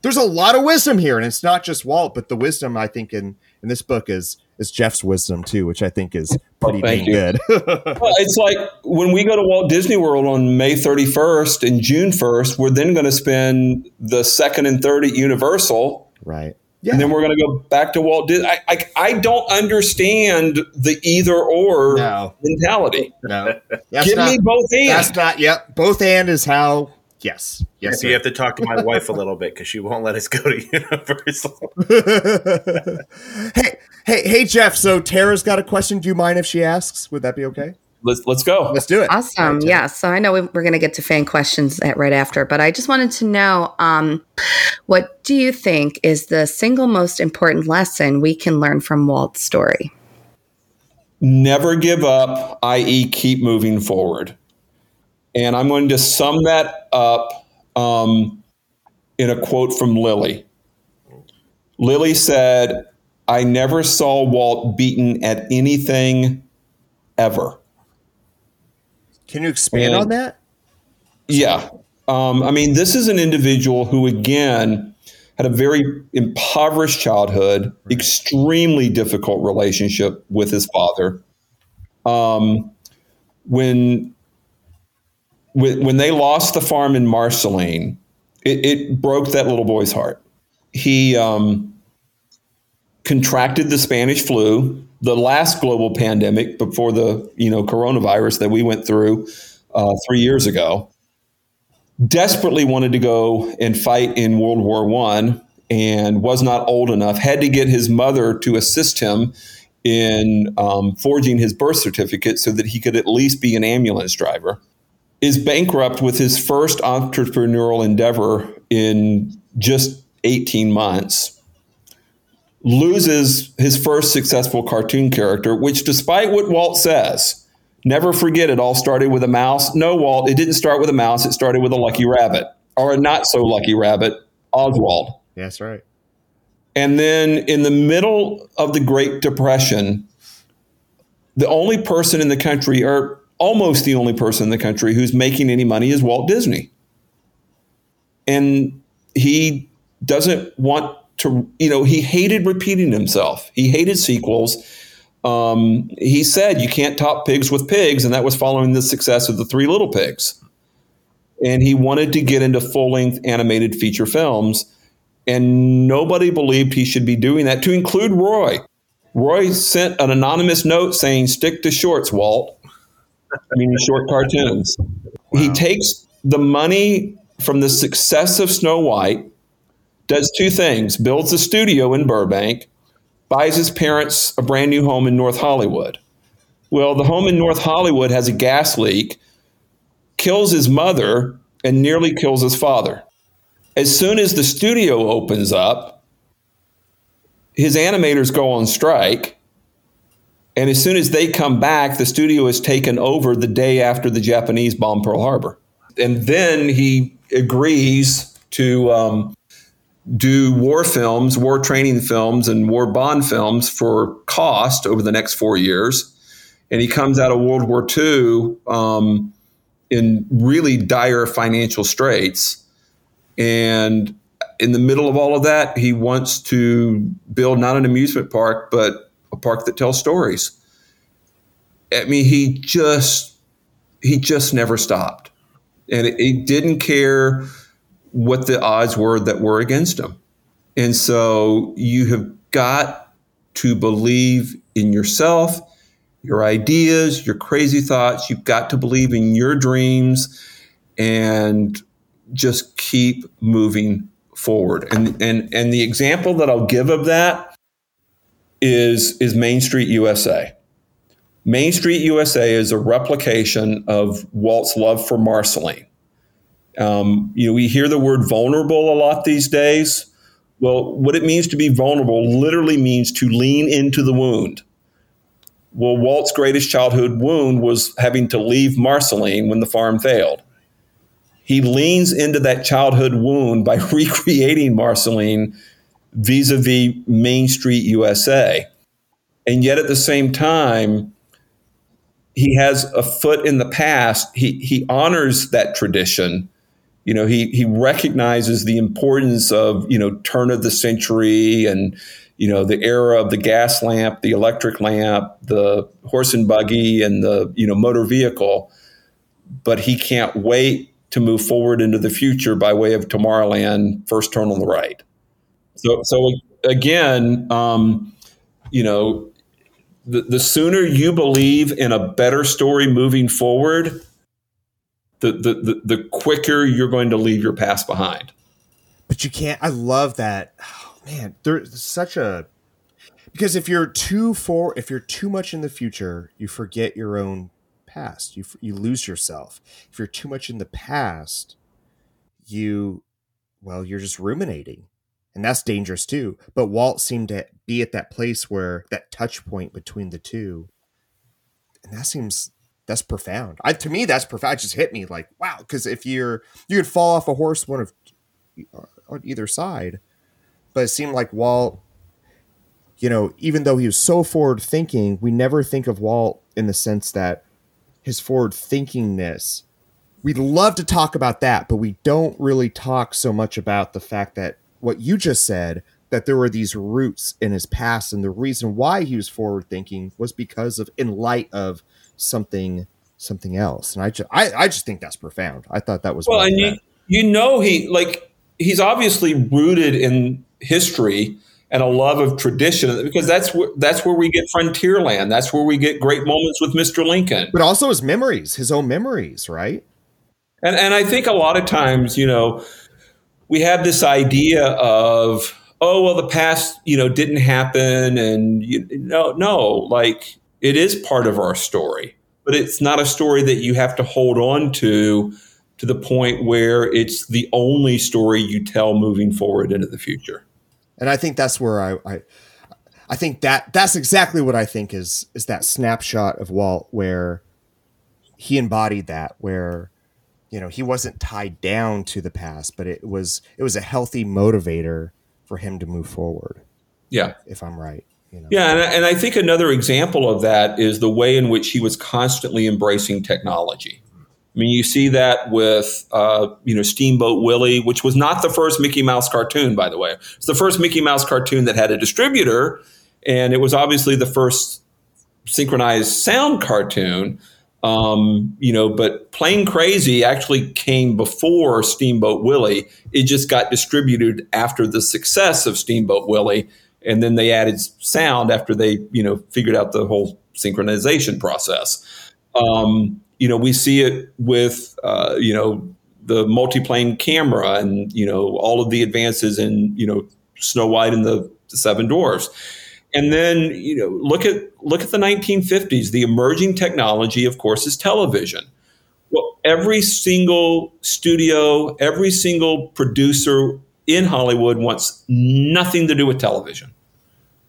there's a lot of wisdom here and it's not just walt but the wisdom i think in in this book is is jeff's wisdom too which i think is pretty you. good Well, it's like when we go to Walt Disney World on May 31st and June 1st, we're then going to spend the second and third at Universal, right Yeah. and then we're going to go back to Walt Disney. I, I, I don't understand the either or no mentality. no that's Give not, me both and. that's not yep both and is how yes yes so you have to talk to my wife a little bit because she won't let us go to Universal. hey hey hey jeff so tara's got a question do you mind if she asks would that be okay Let's let's go. let's do it Awesome. All right, Tara. Yeah. So I know we- we're going to get to fan questions at, right after, but I just wanted to know um, what do you think is the single most important lesson we can learn from Walt's story? never give up, i.e., keep moving forward. And I'm going to sum that up um, in a quote from Lily. Lily said, I never saw Walt beaten at anything ever. Can you expand and, on that? Yeah. Um, I mean, this is an individual who, again, had a very impoverished childhood, extremely difficult relationship with his father. Um, when, when they lost the farm in Marceline, it, it broke that little boy's heart. He um, contracted the Spanish flu, the last global pandemic before the you know coronavirus that we went through uh, three years ago desperately wanted to go and fight in World War One and was not old enough. Had to get his mother to assist him in um, forging his birth certificate so that he could at least be an ambulance driver. Is bankrupt with his first entrepreneurial endeavor in just 18 months. Loses his first successful cartoon character, which, despite what Walt says, Never forget it all started with a mouse. No, Walt, it didn't start with a mouse. It started with a lucky rabbit or a not so lucky rabbit, Oswald. That's right. And then in the middle of the Great Depression, the only person in the country, or almost the only person in the country, who's making any money is Walt Disney. And he doesn't want to, you know, he hated repeating himself, he hated sequels um, he said you can't top pigs with pigs, and that was following the success of the Three Little Pigs. And he wanted to get into full length animated feature films, and nobody believed he should be doing that, to include Roy. Roy sent an anonymous note saying, Stick to shorts, Walt. I mean, short cartoons. Wow. He takes the money from the success of Snow White, does two things builds a studio in Burbank, buys his parents a brand new home in North Hollywood. Well, the home in North Hollywood has a gas leak, kills his mother, and nearly kills his father. As soon as the studio opens up, his animators go on strike. And as soon as they come back, the studio is taken over the day after the Japanese bomb Pearl Harbor. And then he agrees to um, do war films, war training films, and war bond films for cost over the next four years. And he comes out of World War II um, in really dire financial straits. And in the middle of all of that, he wants to build not an amusement park, but a park that tells stories. I mean, he just he just never stopped, and he didn't care what the odds were that were against him. And so you have got to believe in yourself, your ideas, your crazy thoughts. You've got to believe in your dreams and just keep moving forward. And and and the example that I'll give of that is is Main Street USA. Main Street USA is a replication of Walt's love for Marceline. Um, you know, we hear the word vulnerable a lot these days. Well, what it means to be vulnerable literally means to lean into the wound. Well, Walt's greatest childhood wound was having to leave Marceline when the farm failed. He leans into that childhood wound by recreating Marceline vis a vis Main Street USA. And yet at the same time, he has a foot in the past. He, he honors that tradition you know, he he recognizes the importance of you know turn of the century and you know the era of the gas lamp, the electric lamp, the horse and buggy, and the you know motor vehicle. But he can't wait to move forward into the future by way of Tomorrowland, first turn on the right. So so again, um, you know, the, the sooner you believe in a better story moving forward, the, the, the, the quicker you're going to leave your past behind. But you can't. I love that. Oh, man, there's such a because if you're too for if you're too much in the future, you forget your own past. You you lose yourself. If you're too much in the past, you well, you're just ruminating. And that's dangerous too. But Walt seemed to be at that place where that touch point between the two and that seems that's profound. I, to me, that's profound. It just hit me like, wow. Because if you're you could fall off a horse one of uh, on either side, but it seemed like Walt, you know, even though he was so forward thinking, we never think of Walt in the sense that his forward thinkingness. We'd love to talk about that, but we don't really talk so much about the fact that what you just said that there were these roots in his past and the reason why he was forward thinking was because of in light of something something else. And i just i, I just think that's profound. I thought that was well and you, you know he like he's obviously rooted in history and a love of tradition because that's where that's where we get frontierland. That's where we get great moments with mr lincoln. But also his memories his own memories right? And and i think a lot of times you know we have this idea of oh well the past you know didn't happen and you, no no like it is part of our story but it's not a story that you have to hold on to to the point where it's the only story you tell moving forward into the future. And i think that's where i i, I think that that's exactly what i think is is that snapshot of walt where he embodied that where you know he wasn't tied down to the past but it was it was a healthy motivator for him to move forward. Yeah. If I'm right. You know? Yeah. And, and I think another example of that is the way in which he was constantly embracing technology. I mean, you see that with, uh, you know, Steamboat Willie, which was not the first Mickey Mouse cartoon, by the way. It's the first Mickey Mouse cartoon that had a distributor, and it was obviously the first synchronized sound cartoon. Um, you know, but Plane Crazy actually came before Steamboat Willie. It just got distributed after the success of Steamboat Willie, and then they added sound after they, you know, figured out the whole synchronization process. Um, you know, we see it with, uh, you know, the multiplane camera and you know all of the advances in you know Snow White and the Seven Dwarfs and then you know look at look at the 1950s. The emerging technology, of course, is television. Well, every single studio, every single producer in Hollywood wants nothing to do with television.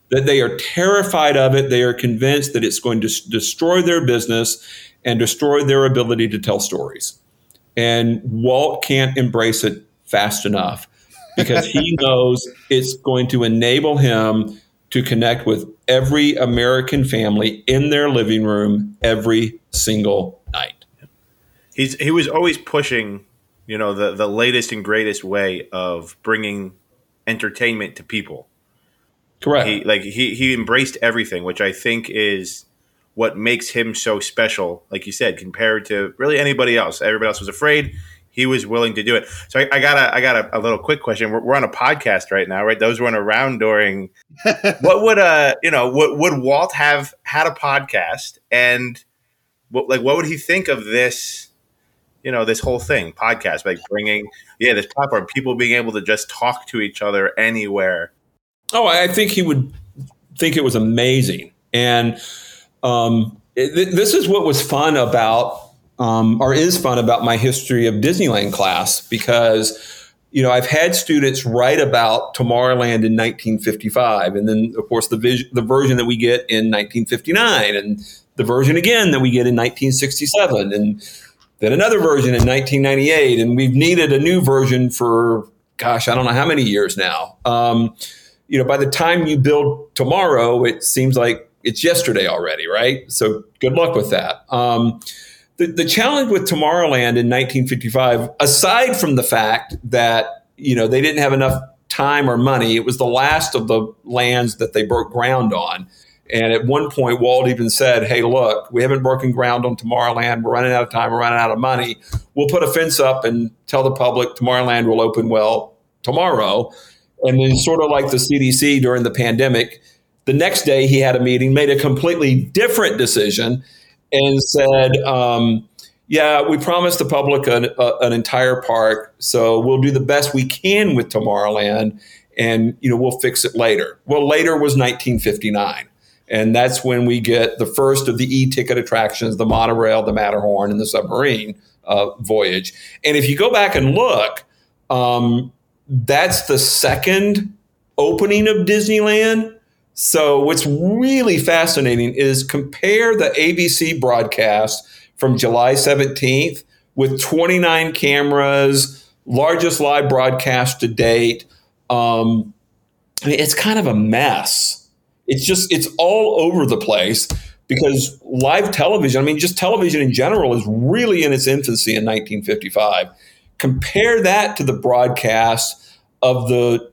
That they are terrified of it. They are convinced that it's going to destroy their business and destroy their ability to tell stories. And Walt can't embrace it fast enough because he knows it's going to enable him to connect with every American family in their living room every single night. He's he was always pushing, you know, the the latest and greatest way of bringing entertainment to people. Correct. He like he he embraced everything, which I think is what makes him so special. Like you said, compared to really anybody else. Everybody else was afraid he was willing to do it. So I, I got a I got a, a, little quick question. We're, we're, on a podcast right now, right? Those weren't around during. what would uh you know would would Walt have had a podcast and what like what would he think of this? You know this whole thing podcast like bringing yeah this platform people being able to just talk to each other anywhere. Oh, I think he would think it was amazing, and um, it, this is what was fun about um, or is fun about my history of Disneyland class because you know I've had students write about Tomorrowland in 1955, and then of course the vis- the version that we get in 1959, and the version again that we get in 1967, and then another version in 1998, and we've needed a new version for gosh I don't know how many years now. Um, you know, by the time you build tomorrow, it seems like it's yesterday already, right? So good luck with that. Um, the, the challenge with Tomorrowland in 1955, aside from the fact that you know they didn't have enough time or money, it was the last of the lands that they broke ground on. And at one point, Walt even said, "Hey, look, we haven't broken ground on Tomorrowland. We're running out of time. We're running out of money. We'll put a fence up and tell the public Tomorrowland will open well tomorrow." And then, sort of like the CDC during the pandemic, the next day he had a meeting, made a completely different decision, and said, um, "Yeah, we promised the public an, a, an entire park, so we'll do the best we can with Tomorrowland, and you know we'll fix it later." Well, later was 1959. And that's when we get the first of the e-ticket attractions, the monorail, the Matterhorn, and the submarine uh, voyage. And if you go back and look, um, that's the second opening of Disneyland So what's really fascinating is compare the ABC broadcast from July 17th with 29 cameras, largest live broadcast to date. Um, I mean, it's kind of a mess. It's just it's all over the place because live television, I mean, just television in general is really in its infancy in 1955. Compare that to the broadcast of the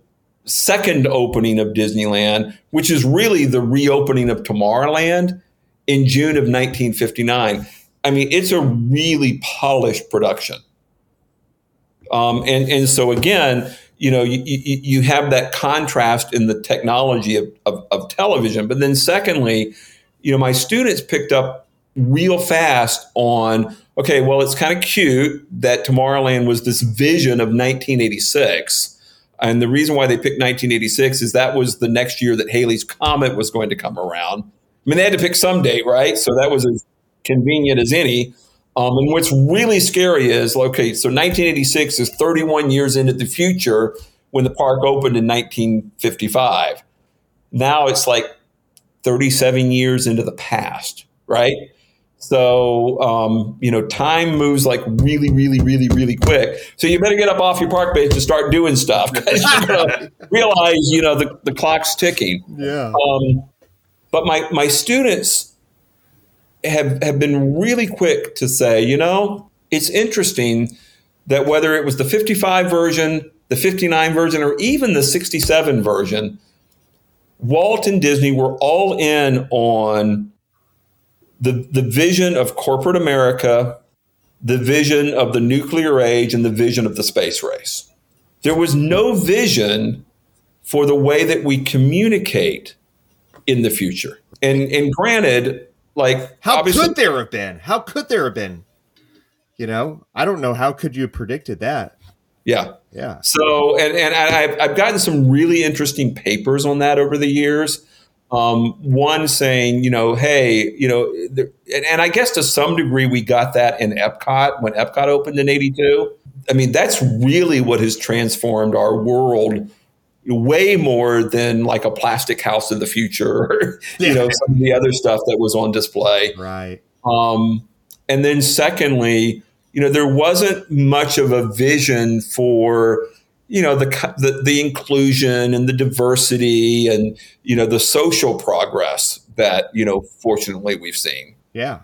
second opening of Disneyland, which is really the reopening of Tomorrowland in June of 1959. I mean, it's a really polished production. Um, and, and so, again, you know, you, you, you, have that contrast in the technology of, of, of television. But then, secondly, you know, my students picked up real fast on okay, well, it's kind of cute that Tomorrowland was this vision of 1986 and the reason why they picked 1986 is that was the next year that Halley's Comet was going to come around. I mean, they had to pick some date, right? So that was as convenient as any. Um, and what's really scary is okay, so 1986 is 31 years into the future when the park opened in 1955. Now it's like 37 years into the past, right? So, um, you know, time moves like really, really, really, really quick. So you better get up off your park bench and start doing stuff because you're going to realize, you know, the, the clock's ticking. Yeah. Um, but my, my students have, have been really quick to say, you know, it's interesting that whether it was the 55 version, the 59 version, or even the 67 version, Walt and Disney were all in on the, the vision of corporate America, the vision of the nuclear age, and the vision of the space race. There was no vision for the way that we communicate in the future. And and granted, like how could there have been? How could there have been? You know, I don't know. How could you have predicted that? Yeah, yeah. So and and I've I've gotten some really interesting papers on that over the years. Um, one saying, you know, hey, you know, and, and, I guess to some degree we got that in Epcot when Epcot opened in '82. I mean, that's really what has transformed our world way more than like a plastic house of the future, or, yeah. you know, some of the other stuff that was on display. Right. Um, and then secondly, you know, there wasn't much of a vision for you know the, the the inclusion and the diversity and you know the social progress that you know fortunately we've seen. Yeah.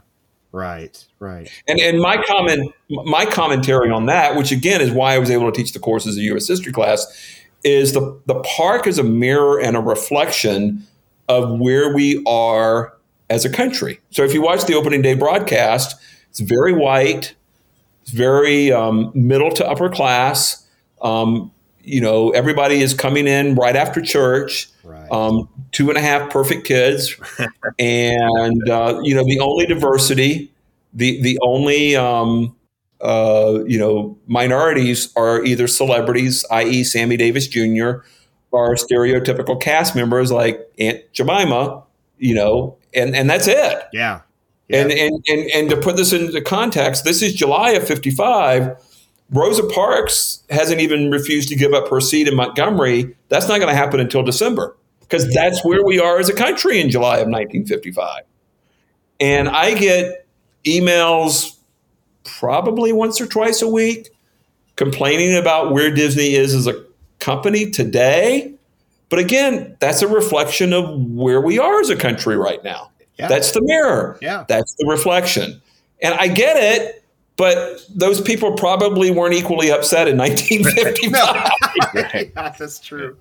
Right. Right. And and my comment my commentary on that which again is why i was able to teach the courses of us history class is the the park is a mirror and a reflection of where we are as a country. So if you watch the opening day broadcast it's very white it's very um, middle to upper class um, you know, everybody is coming in right after church. Right. Um, two and a half perfect kids, and uh, you know, the only diversity, the the only um, uh, you know minorities are either celebrities, i.e., Sammy Davis Jr., or stereotypical cast members like Aunt Jemima. You know, and and that's it. Yeah. yeah. And, and and and to put this into context, this is July of '55 Rosa Parks hasn't even refused to give up her seat in Montgomery. That's not going to happen until December because that's where we are as a country in July of 1955. And I get emails probably once or twice a week complaining about where Disney is as a company today. But again, that's a reflection of where we are as a country right now. Yeah. That's the mirror. Yeah. That's the reflection. And I get it but those people probably weren't equally upset in 1955. yeah, that's true.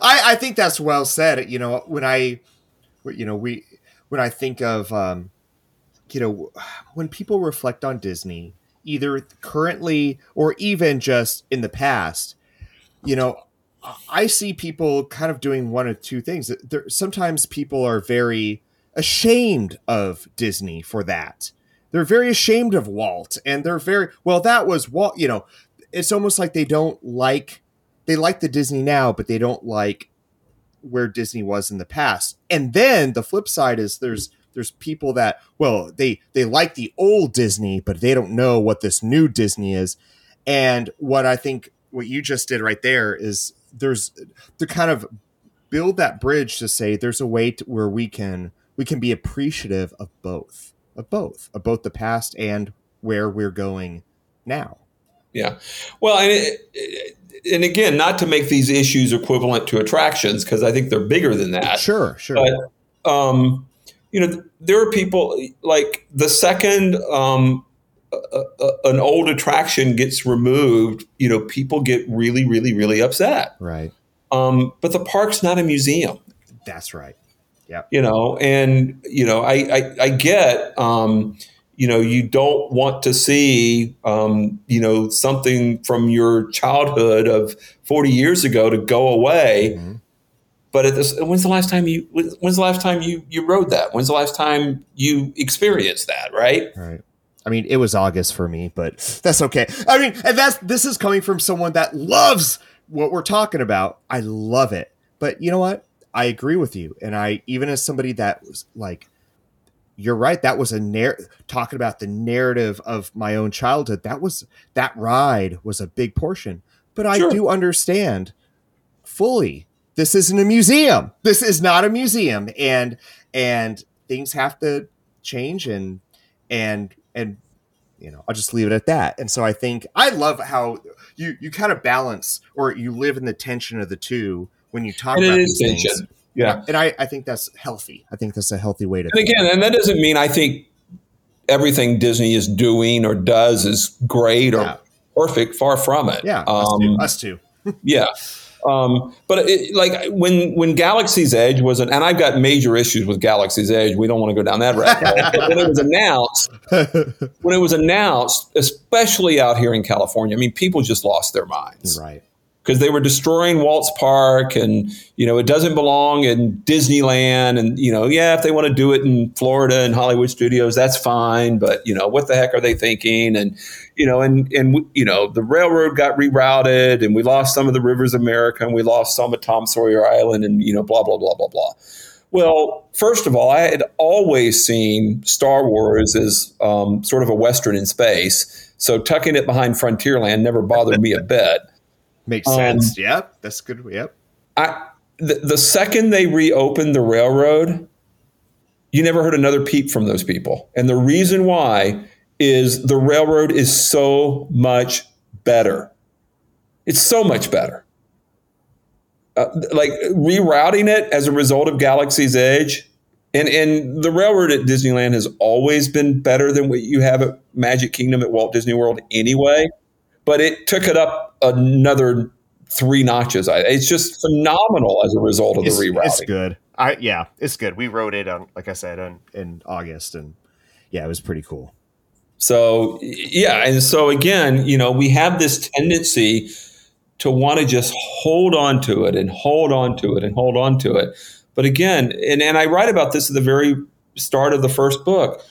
I, I think that's well said. You know, when I, you know, we, when I think of, um, you know, when people reflect on Disney, either currently or even just in the past, you know, I see people kind of doing one of two things. There, sometimes people are very ashamed of Disney for that they're very ashamed of Walt and they're very well that was Walt, you know, it's almost like they don't like they like the Disney now, but they don't like where Disney was in the past. And then the flip side is there's there's people that well they they like the old Disney, but they don't know what this new Disney is. And what I think what you just did right there is there's to kind of build that bridge to say there's a way to, where we can we can be appreciative of both of both of both the past and where we're going now. Yeah. Well and it, and again not to make these issues equivalent to attractions because i think they're bigger than that. Sure sure. But um you know there are people like the second um a, a, an old attraction gets removed you know people get really really really upset. Right. Um but the park's not a museum. That's right yeah. You know, and you know, I I, I get um, you know, you don't want to see um, you know, something from your childhood of 40 years ago to go away. Mm-hmm. But at this, when's the last time you when's the last time you you rode that? When's the last time you experienced that, right? Right. I mean, it was August for me, but that's okay. I mean, and that's this is coming from someone that loves what we're talking about. I love it. But you know what? I agree with you. And I, even as somebody that was like, you're right. That was a narr- talking about the narrative of my own childhood. That was that ride was a big portion, but I sure. do understand fully. This isn't a museum. This is not a museum, and and things have to change and and and you know i'll just leave it at that and so i think i love how you you kind of balance or you live in the tension of the two when you talk and about these things. Yeah. And I, I think that's healthy. I think that's a healthy way to And again, and that doesn't mean I think everything Disney is doing or does is great or yeah. perfect. Far from it. Yeah. Um, us too. Us too. yeah. Um, but it, like when when Galaxy's Edge was an, and I've got major issues with Galaxy's Edge. We don't want to go down that road. when it was announced, when it was announced, especially out here in California, I mean, people just lost their minds. Right because they were destroying Walt's Park and you know it doesn't belong in Disneyland and you know yeah if they want to do it in Florida and Hollywood Studios that's fine but you know what the heck are they thinking and you know and and you know the railroad got rerouted and we lost some of the rivers of America and we lost some of Tom Sawyer Island and you know blah blah blah blah blah. Well, first of all, I had always seen Star Wars as um, sort of a western in space, so tucking it behind Frontierland never bothered me a bit. Makes um, sense. Yep, that's good. Yep. I the, the second they reopened the railroad, you never heard another peep from those people. And the reason why is the railroad is so much better. It's so much better. Uh, like rerouting it as a result of Galaxy's Edge, and and the railroad at Disneyland has always been better than what you have at Magic Kingdom at Walt Disney World anyway. But it took it up another three notches. It's just phenomenal as a result of it's, the rerouting. It's good. I yeah, it's good. We wrote it on, like I said, on, in August, and yeah, it was pretty cool. So yeah, and so again, you know, we have this tendency to want to just hold on to it and hold on to it and hold on to it. But again, and, and I write about this at the very start of the first book.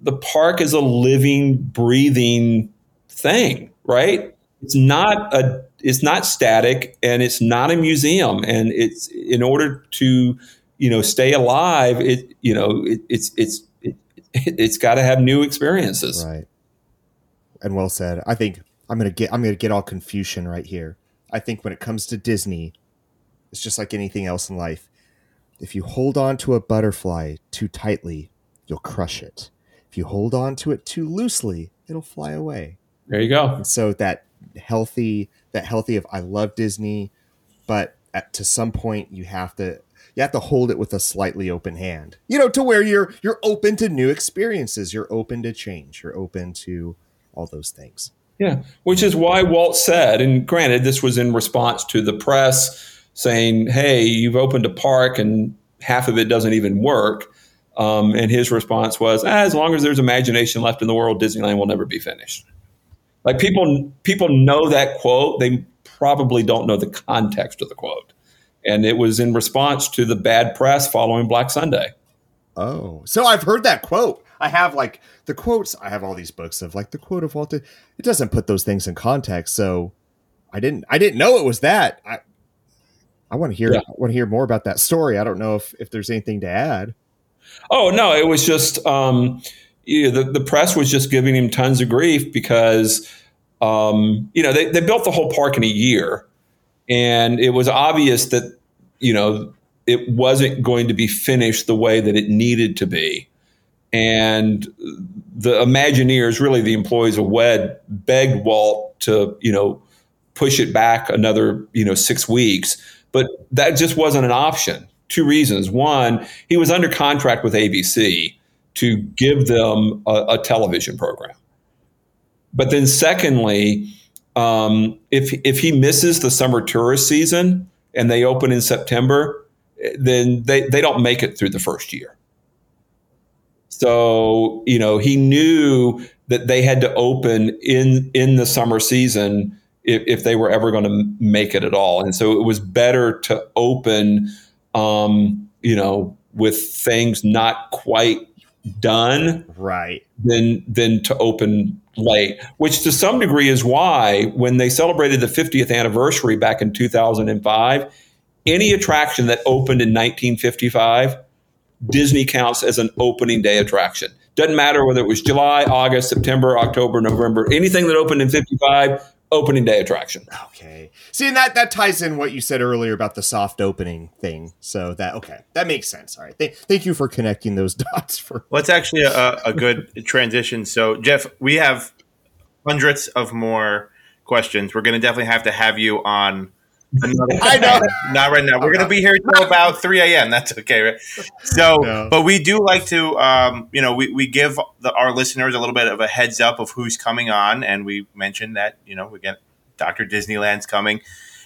The park is a living, breathing thing, right? it's not a it's not static and it's not a museum and it's in order to you know stay alive it you know it, it's it's it, it's got to have new experiences. Right. And well said. I think i'm gonna get i'm gonna get all Confucius right here. I think when it comes to disney it's just like anything else in life. If you hold on to a butterfly too tightly you'll crush it. If you hold on to it too loosely it'll fly away there you go and so that healthy that healthy of I love Disney, but at, to some point you have to you have to hold it with a slightly open hand. You know, to where you're you're open to new experiences, you're open to change, you're open to all those things. Yeah, which is why Walt said, and granted, this was in response to the press saying, "Hey, you've opened a park and half of it doesn't even work." Um, and his response was, ah, "As long as there's imagination left in the world, Disneyland will never be finished." Like people people know that quote, they probably don't know the context of the quote. And it was in response to the bad press following Black Sunday. Oh, so I've heard that quote. I have like the quotes. I have all these books of like the quote of Walt. It doesn't put those things in context. So I didn't. I didn't know it was that. I I want to hear. Yeah. I want to hear more about that story. I don't know if if there's anything to add. Oh no, it was just um, you know, the, the press was just giving him tons of grief because, um, you know, they, they built the whole park in a year. And it was obvious that you know, it wasn't going to be finished the way that it needed to be. And the Imagineers, really the employees of WED, begged Walt to, you know, push it back another, you know, six weeks. But that just wasn't an option. Two reasons. One, he was under contract with ABC to give them a, a television program. But then, secondly, um, if if he misses the summer tourist season and they open in September, then they, they don't make it through the first year. So, you know, he knew that they had to open in in the summer season if, if they were ever going to make it at all. And so it was better to open, um, you know, with things not quite done, right? Than than to open late, which to some degree is why when they celebrated the 50th anniversary back in 2005 any attraction that opened in 1955, Disney counts as an opening day attraction. Doesn't matter whether it was July, August, September, October, November, anything that opened in 55, opening day attraction. Okay. See, and that, that ties in what you said earlier about the soft opening thing. So that, okay, that makes sense. All right. Th- thank you for connecting those dots for. Well, it's actually a, a good transition. So, Jeff, we have hundreds of more questions. We're going to definitely have to have you on I know. Not right now. We're going to be here till about 3 a.m. That's okay, right? So, no. but we do like to, um, you know, we, we give the, our listeners a little bit of a heads up of who's coming on. And we mentioned that, you know, we get Dr. Disneyland's coming.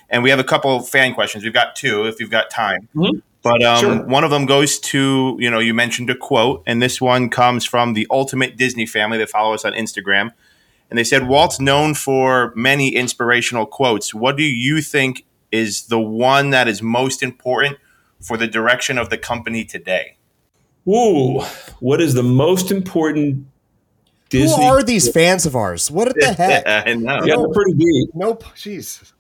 And we have a couple fan questions. We've got two if you've got time. Mm-hmm. But um, sure. one of them goes to, you know, you mentioned a quote, and this one comes from the Ultimate Disney family that follow us on Instagram. And they said, Walt's known for many inspirational quotes. What do you think is the one that is most important for the direction of the company today? Ooh, what is the most important Disney? Who are these fans of ours? What the heck? I know. Yeah, they're pretty deep. Nope. Jeez.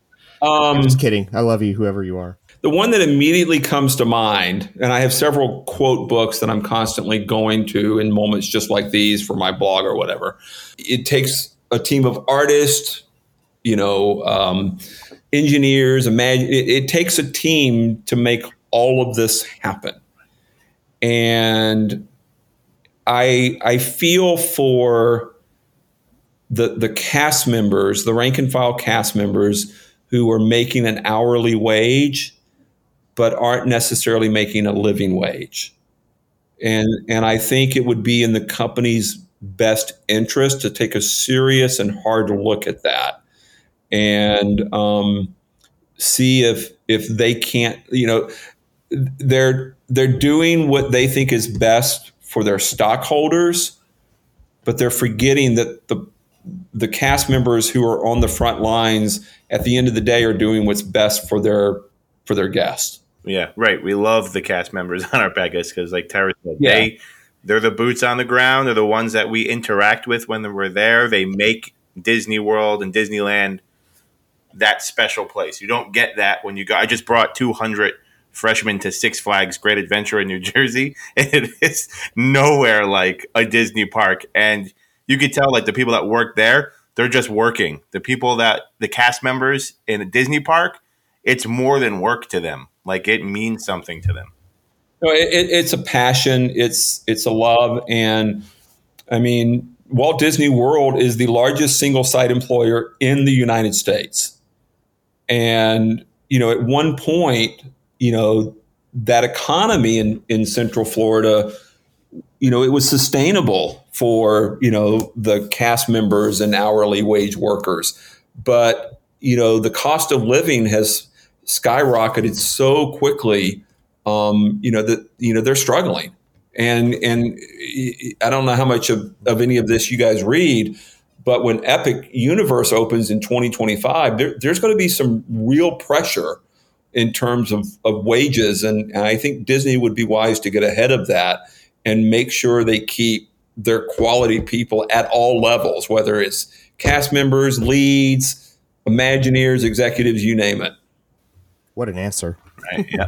Um, I'm just kidding. I love you, whoever you are. The one that immediately comes to mind, and I have several quote books that I'm constantly going to in moments just like these for my blog or whatever. It takes a team of artists, you know, um, engineers. Imagine it, it takes a team to make all of this happen, and I I feel for the the cast members, the rank and file cast members who are making an hourly wage, but aren't necessarily making a living wage. And and I think it would be in the company's best interest to take a serious and hard look at that and um, see if if they can't, you know, they're they're doing what they think is best for their stockholders, but they're forgetting that the the cast members who are on the front lines at the end of the day are doing what's best for their for their guests. Yeah, right. We love the cast members on our podcast because, like Tara said, yeah. they they're the boots on the ground. They're the ones that we interact with when we're there. They make Disney World and Disneyland that special place. You don't get that when you go. I just brought 200 freshmen to Six Flags Great Adventure in New Jersey. It is nowhere like a Disney park. And you could tell, like, the people that work there, they're just working. The people that, the cast members in a Disney park, it's more than work to them. Like, it means something to them. No, it, it's a passion. It's it's a love, and I mean, Walt Disney World is the largest single site employer in the United States. And, you know, at one point, you know, that economy in, in Central Florida, you know, it was sustainable for, you know, the cast members and hourly wage workers. But, you know, the cost of living has skyrocketed so quickly, um, you know, that, you know, they're struggling. And, and I don't know how much of, of any of this you guys read, but when Epic Universe opens in 2025, there, there's going to be some real pressure in terms of, of wages. And, and I think Disney would be wise to get ahead of that and make sure they keep their quality people at all levels, whether it's cast members, leads, Imagineers, executives, you name it. What an answer. Right. Yeah.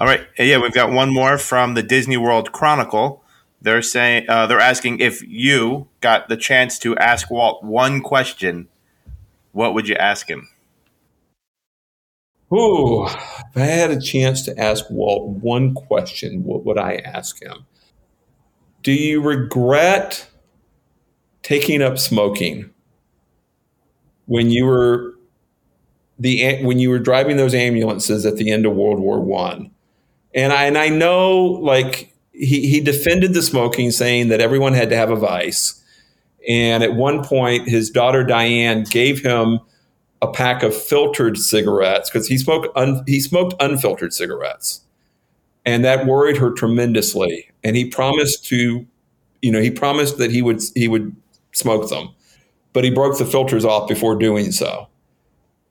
all right. Yeah, we've got one more from the Disney World Chronicle. They're saying uh, they're asking if you got the chance to ask Walt one question, what would you ask him? Ooh, if I had a chance to ask Walt one question, what would I ask him? Do you regret taking up smoking when you were the when you were driving those ambulances at the end of World War One? And I and I know like he, he defended the smoking, saying that everyone had to have a vice. And at one point, his daughter Diane gave him a pack of filtered cigarettes because he smoked un, he smoked unfiltered cigarettes, and that worried her tremendously. And he promised to, you know, he promised that he would he would smoke them, but he broke the filters off before doing so.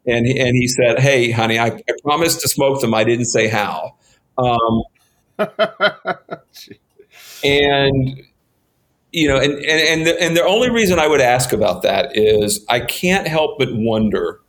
And he, and he said, "Hey, honey, I, I promised to smoke them. I didn't say how." Um, and you know, and and and the, and the only reason I would ask about that is I can't help but wonder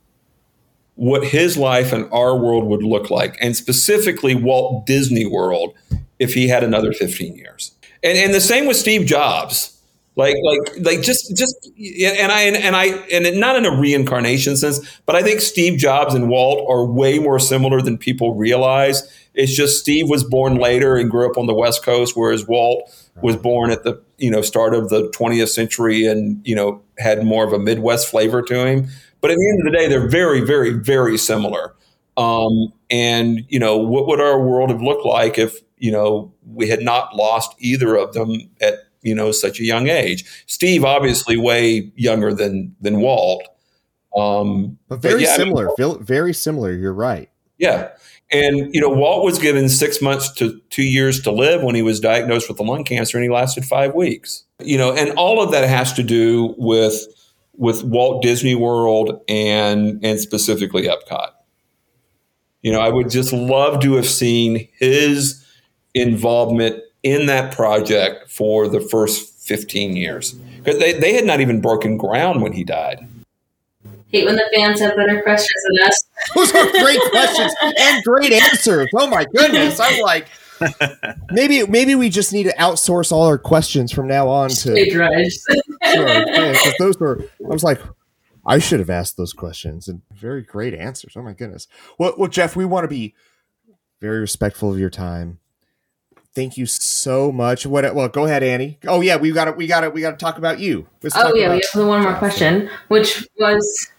what his life and our world would look like, and specifically Walt Disney World, if he had another 15 years. And and the same with Steve Jobs. Like like like just just and I and I and not in a reincarnation sense, but I think Steve Jobs and Walt are way more similar than people realize. It's just Steve was born later and grew up on the West Coast, whereas Walt was born at the you know start of the 20th century and you know had more of a Midwest flavor to him. But at the end of the day, they're very, very, very similar. Um, and you know, what would our world have looked like if you know we had not lost either of them at you know such a young age? Steve, obviously, way younger than than Walt. Um, but very but yeah, similar. I mean, very similar. You're right. Yeah. And, you know, Walt was given six months to two years to live when he was diagnosed with the lung cancer, and he lasted five weeks. You know, and all of that has to do with with Walt Disney World and and specifically Epcot. You know, I would just love to have seen his involvement in that project for the first 15 years. Because they, they had not even broken ground when he died. Hate when the fans have better questions than us. Those are great questions and great answers. Oh my goodness. I'm like, maybe maybe we just need to outsource all our questions from now on to sure, yeah, those were. I was like, I should have asked those questions and very great answers. Oh my goodness. Well, well, Jeff, we want to be very respectful of your time. Thank you so much. What? Well, go ahead, Annie. Oh yeah, we got it. we got it. we got to talk about you. Let's oh yeah, we have one more question, which was,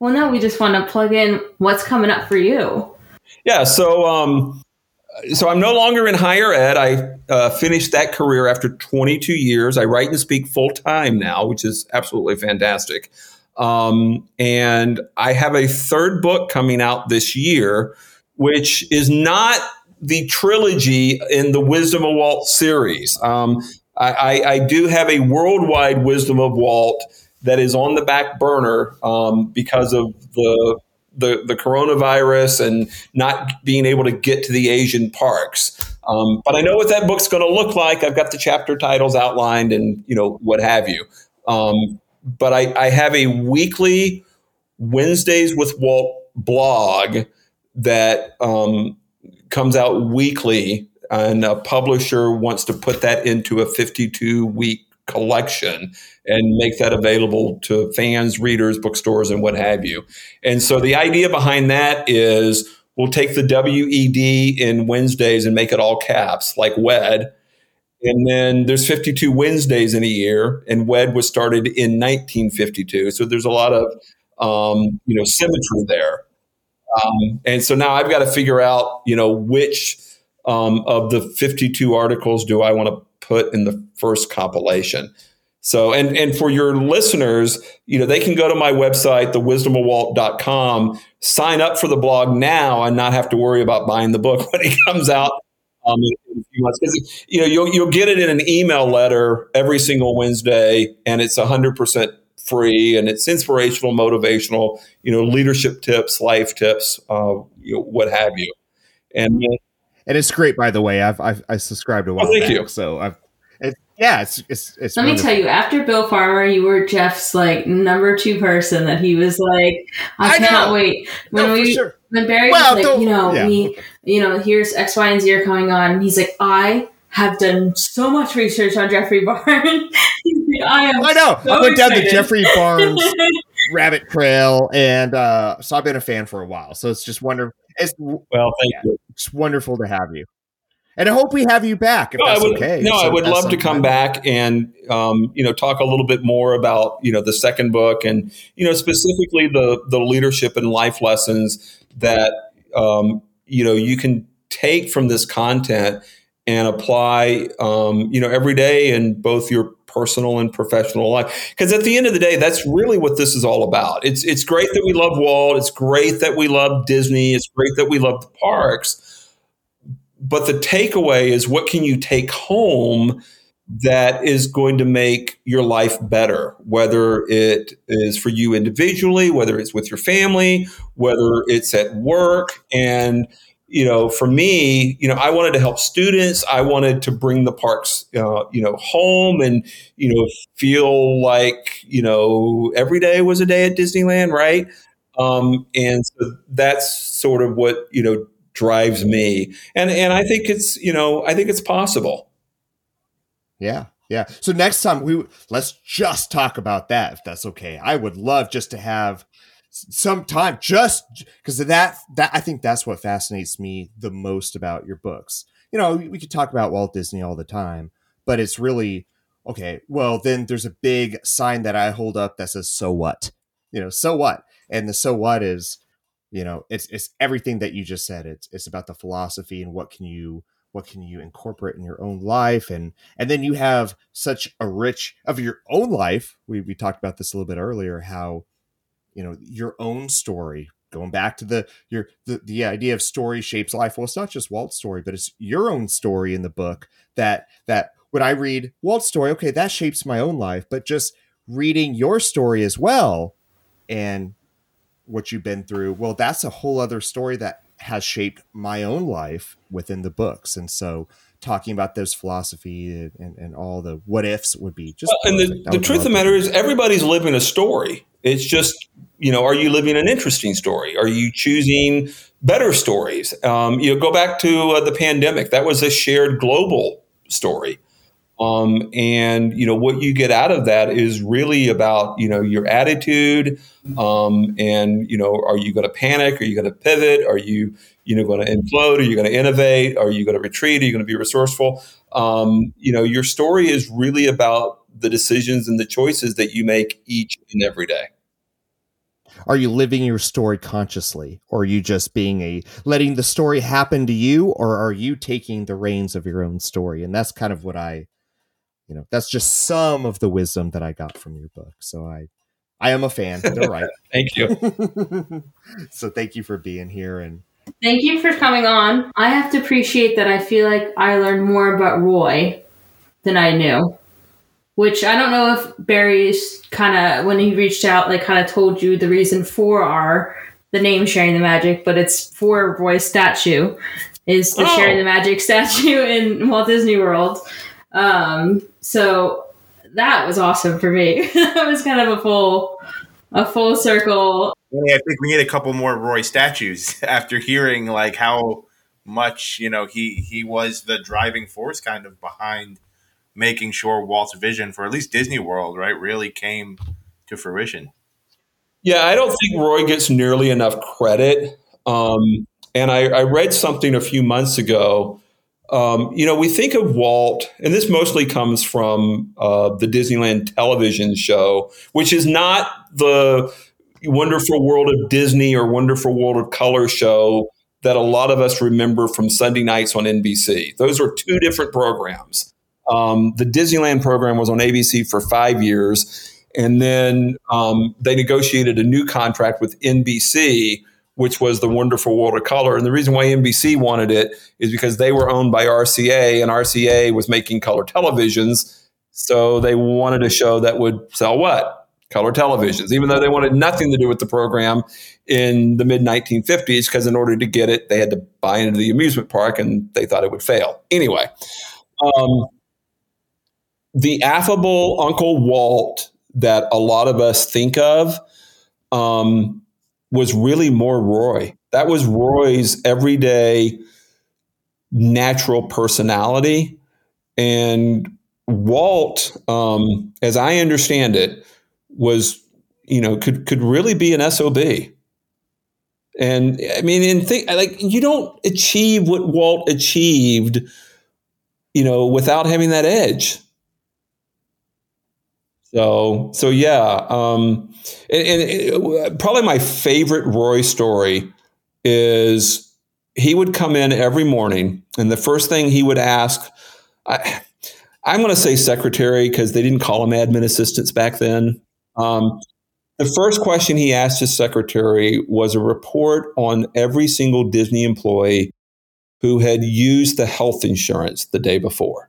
well, no, we just want to plug in what's coming up for you. Yeah. So, um, so I'm no longer in higher ed. I uh, finished that career after 22 years. I write and speak full time now, which is absolutely fantastic. Um, and I have a third book coming out this year, which is not the trilogy in the Wisdom of Walt series. Um, I, I, I, do have a worldwide Wisdom of Walt that is on the back burner um, because of the the, the coronavirus and not being able to get to the Asian parks. Um, but I know what that book's going to look like. I've got the chapter titles outlined and you know what have you. Um, but I, I have a weekly Wednesdays with Walt blog that um, comes out weekly, and a publisher wants to put that into a 52 week collection and make that available to fans, readers, bookstores, and what have you. And so the idea behind that is we'll take the WED in Wednesdays and make it all caps, like WED. And then there's 52 Wednesdays in a year, and WED was started in 1952. So there's a lot of um, you know symmetry there. Um, and so now I've got to figure out you know which um, of the 52 articles do I want to put in the first compilation. So, and, and for your listeners, you know, they can go to my website, thewisdomofwalt.com, sign up for the blog now and not have to worry about buying the book when it comes out um, you know, you'll, you'll get it in an email letter every single Wednesday and it's 100% free and it's inspirational, motivational, you know, leadership tips, life tips, uh, you know, what have you. And, and it's great, by the way. I've, I've I subscribed a while. Oh, thank back, you. So I've yeah, it's it's. it's Let wonderful. me tell you, after Bill Farmer, you were Jeff's like number two person that he was like, I, I cannot know. wait. When no, we sure. when Barry well, was like, you know, yeah. we you know, here's X, Y, and Z are coming on, and he's like, I have done so much research on Jeffrey Barnes. I am. I know. So I went excited. down the Jeffrey Barnes Rabbit Trail, and uh, so I've been a fan for a while. So it's just wonderful. It's well, thank yeah, you. It's wonderful to have you, and I hope we have you back. If no, that's I would, okay. No, so I would love to come back and um, you know talk a little bit more about you know the second book and you know specifically the the leadership and life lessons that um, you know you can take from this content and apply um, you know every day in both your personal and professional life. Because at the end of the day that's really what this is all about. It's it's great that we love walt. It's great that we love disney. It's great that we love the parks. But the takeaway is what can you take home that is going to make your life better? Whether it is for you individually whether it's with your family whether it's at work. And you know, for me, you know, I wanted to help students. I wanted to bring the parks, uh, you know, home and, you know, feel like, you know, every day was a day at Disneyland, right? Um, and so that's sort of what, you know, drives me. And, and I think it's, you know, I think it's possible. Yeah. Yeah. So next time we let's just talk about that if that's okay. I would love just to have some time just because of that that i think that's what fascinates me the most about your books. You know we could talk about walt disney all the time but it's really okay well then there's a big sign that i hold up that says so what? You know so what? And the so what is you know it's it's everything that you just said. It's it's about the philosophy and what can you what can you incorporate in your own life. And and then you have such a rich of your own life we we talked about this a little bit earlier how you know your own story going back to the your the, the idea of story shapes life. Well it's not just walt's story but it's your own story in the book that that when i read walt's story okay that shapes my own life but just reading your story as well and what you've been through well that's a whole other story that has shaped my own life within the books. And so talking about those philosophy and, and, and all the what ifs would be just well, and the, the truth of the matter is everybody's living a story it's just you know, are you living an interesting story? Are you choosing better stories? Um, you know, go back to uh, the pandemic. That was a shared global story. Um, and you know what you get out of that is really about you know your attitude um, and you know are you going to panic are you going to pivot are you you know going to implode are you going to innovate are you going to retreat are you going to be resourceful um, you know your story is really about the decisions and the choices that you make each and every day. Are you living your story consciously? Or are you just being a letting the story happen to you? Or are you taking the reins of your own story? And that's kind of what i you know that's just some of the wisdom that i got from your book. So i i am a fan. They're right. Thank you. So thank you for being here and thank you for coming on. I have to appreciate that i feel like i learned more about roy than i knew which I don't know if Barry's kind of when he reached out, like kind of told you the reason for our the name sharing the magic, but it's for Roy's statue is the oh. sharing the magic statue in Walt Disney World. Um, so that was awesome for me. that was kind of a full a full circle. I think we need a couple more Roy statues after hearing like how much you know he he was the driving force kind of behind making sure Walt's vision for at least Disney World, right, really came to fruition. Yeah, I don't think Roy gets nearly enough credit. Um, and I, I, read something a few months ago. Um, you know, we think of Walt, and this mostly comes from uh, the Disneyland television show, which is not the Wonderful World of Disney or Wonderful World of Color show that a lot of us remember from Sunday nights on NBC. Those are two different programs. Um, the Disneyland program was on ABC for five years. And then um, they negotiated a new contract with NBC, which was the Wonderful World of Color. And the reason why NBC wanted it is because they were owned by RCA, and RCA was making color televisions. So they wanted a show that would sell what? Color televisions, even though they wanted nothing to do with the program in the mid 1950s, because in order to get it, they had to buy into the amusement park and they thought it would fail. Anyway, um, the affable Uncle Walt that a lot of us think of um, was really more Roy. That was Roy's everyday natural personality. And Walt, um, as I understand it, was you know, could could really be an SOB. And I mean, in think like you don't achieve what Walt achieved, you know, without having that edge. So, so yeah, um, and, and it, probably my favorite Roy story is he would come in every morning, and the first thing he would ask, I, I'm going to say secretary because they didn't call them admin assistants back then. Um, the first question he asked his secretary was a report on every single Disney employee who had used the health insurance the day before.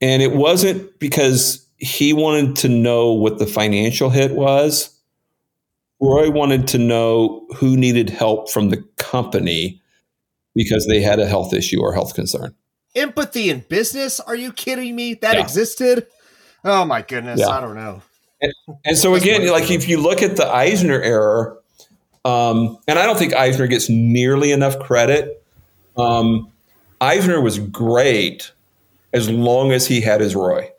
And it wasn't because he wanted to know what the financial hit was. Roy wanted to know who needed help from the company because they had a health issue or health concern. Empathy in business? Are you kidding me? That yeah. existed? Oh my goodness. Yeah. I don't know. And, and so again, like if you look at the Eisner era, um, and I don't think Eisner gets nearly enough credit. Um, Eisner was great as long as he had his Roy.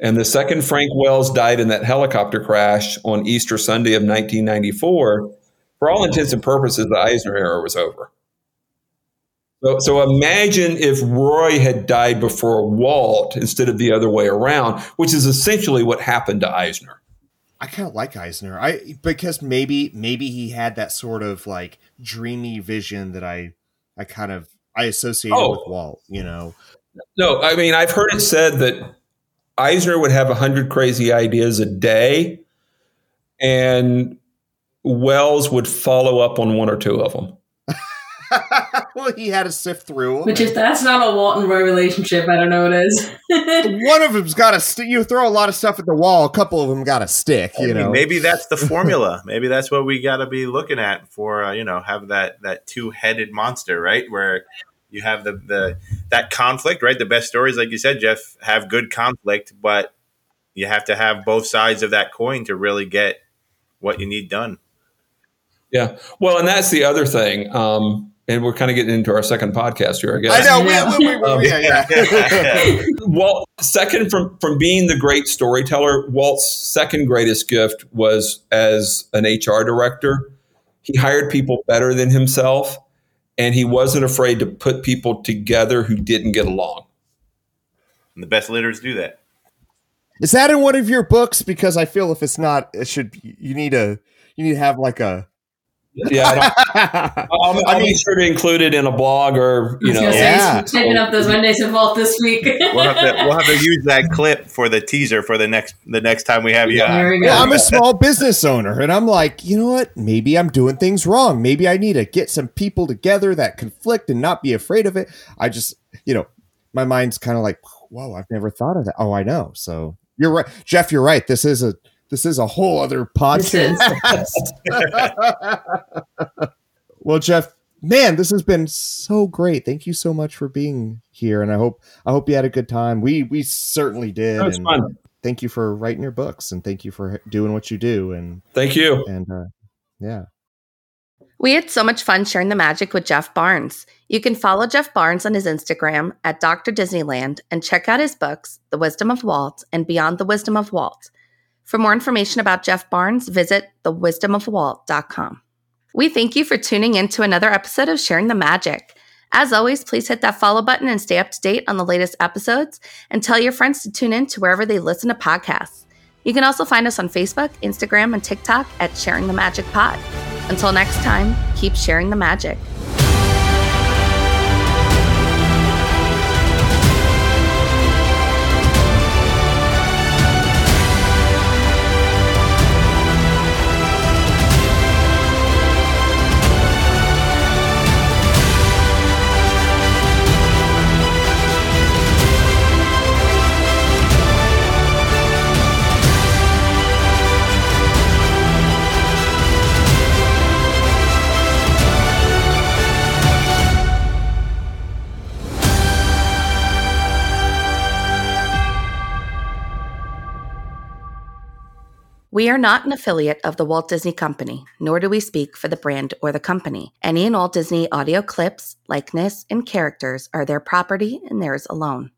And the second Frank Wells died in that helicopter crash on Easter Sunday of 1994, for all intents and purposes, the Eisner era was over. So, so imagine if Roy had died before Walt instead of the other way around, which is essentially what happened to Eisner. I kind of like Eisner. I because maybe maybe he had that sort of like dreamy vision that I I kind of I associated oh. with Walt, you know. No, I mean I've heard it said that Eisner would have 100 crazy ideas a day and Wells would follow up on one or two of them. well, he had to sift through them. Which if that's not a Walt and Roy relationship, I don't know what is. one of them's got to st- you throw a lot of stuff at the wall, a couple of them got to stick, you know. Maybe that's the formula. maybe that's what we got to be looking at for, uh, you know, have that that two-headed monster, right? Where you have the the that conflict, right? The best stories, like you said, Jeff, have good conflict, but you have to have both sides of that coin to really get what you need done. Yeah, well, and that's the other thing. Um, and we're kind of getting into our second podcast here, I guess. I know. We, we, we, um, yeah, yeah. Walt, second from from being the great storyteller, Walt's second greatest gift was as an HR director. He hired people better than himself, and he wasn't afraid to put people together who didn't get along. And the best leaders do that. Is that in one of your books? Because I feel if it's not, it should. You need a. You need to have like a. Yeah, I will I'll be sure to include it in a blog or you know. Yeah. Typing up those Mondays of Walt this week. we'll, have to, we'll have to use that clip for the teaser for the next the next time we have you. Yeah, on. Well, I'm a small business owner, and I'm like, you know what? Maybe I'm doing things wrong. Maybe I need to get some people together that conflict and not be afraid of it. I just, you know, my mind's kind of like, whoa, I've never thought of that. Oh, I know. So you're right, Jeff. You're right. This is a this is a whole other podcast. well, Jeff, man, this has been so great. Thank you so much for being here, and I hope I hope you had a good time. We we certainly did. It was fun. Thank you for writing your books, and thank you for doing what you do. And thank you. And uh, yeah. We had so much fun sharing the magic with Jeff Barnes. You can follow Jeff Barnes on his Instagram at Dr. Disneyland and check out his books, The Wisdom of Walt and Beyond the Wisdom of Walt. For more information about Jeff Barnes, visit thewisdomofwalt.com. We thank you for tuning in to another episode of Sharing the Magic. As always, please hit that follow button and stay up to date on the latest episodes and tell your friends to tune in to wherever they listen to podcasts. You can also find us on Facebook, Instagram, and TikTok at Sharing the Magic Pod. Until next time, keep sharing the magic. We are not an affiliate of the Walt Disney Company, nor do we speak for the brand or the company. Any and all Disney audio clips, likeness, and characters are their property and theirs alone.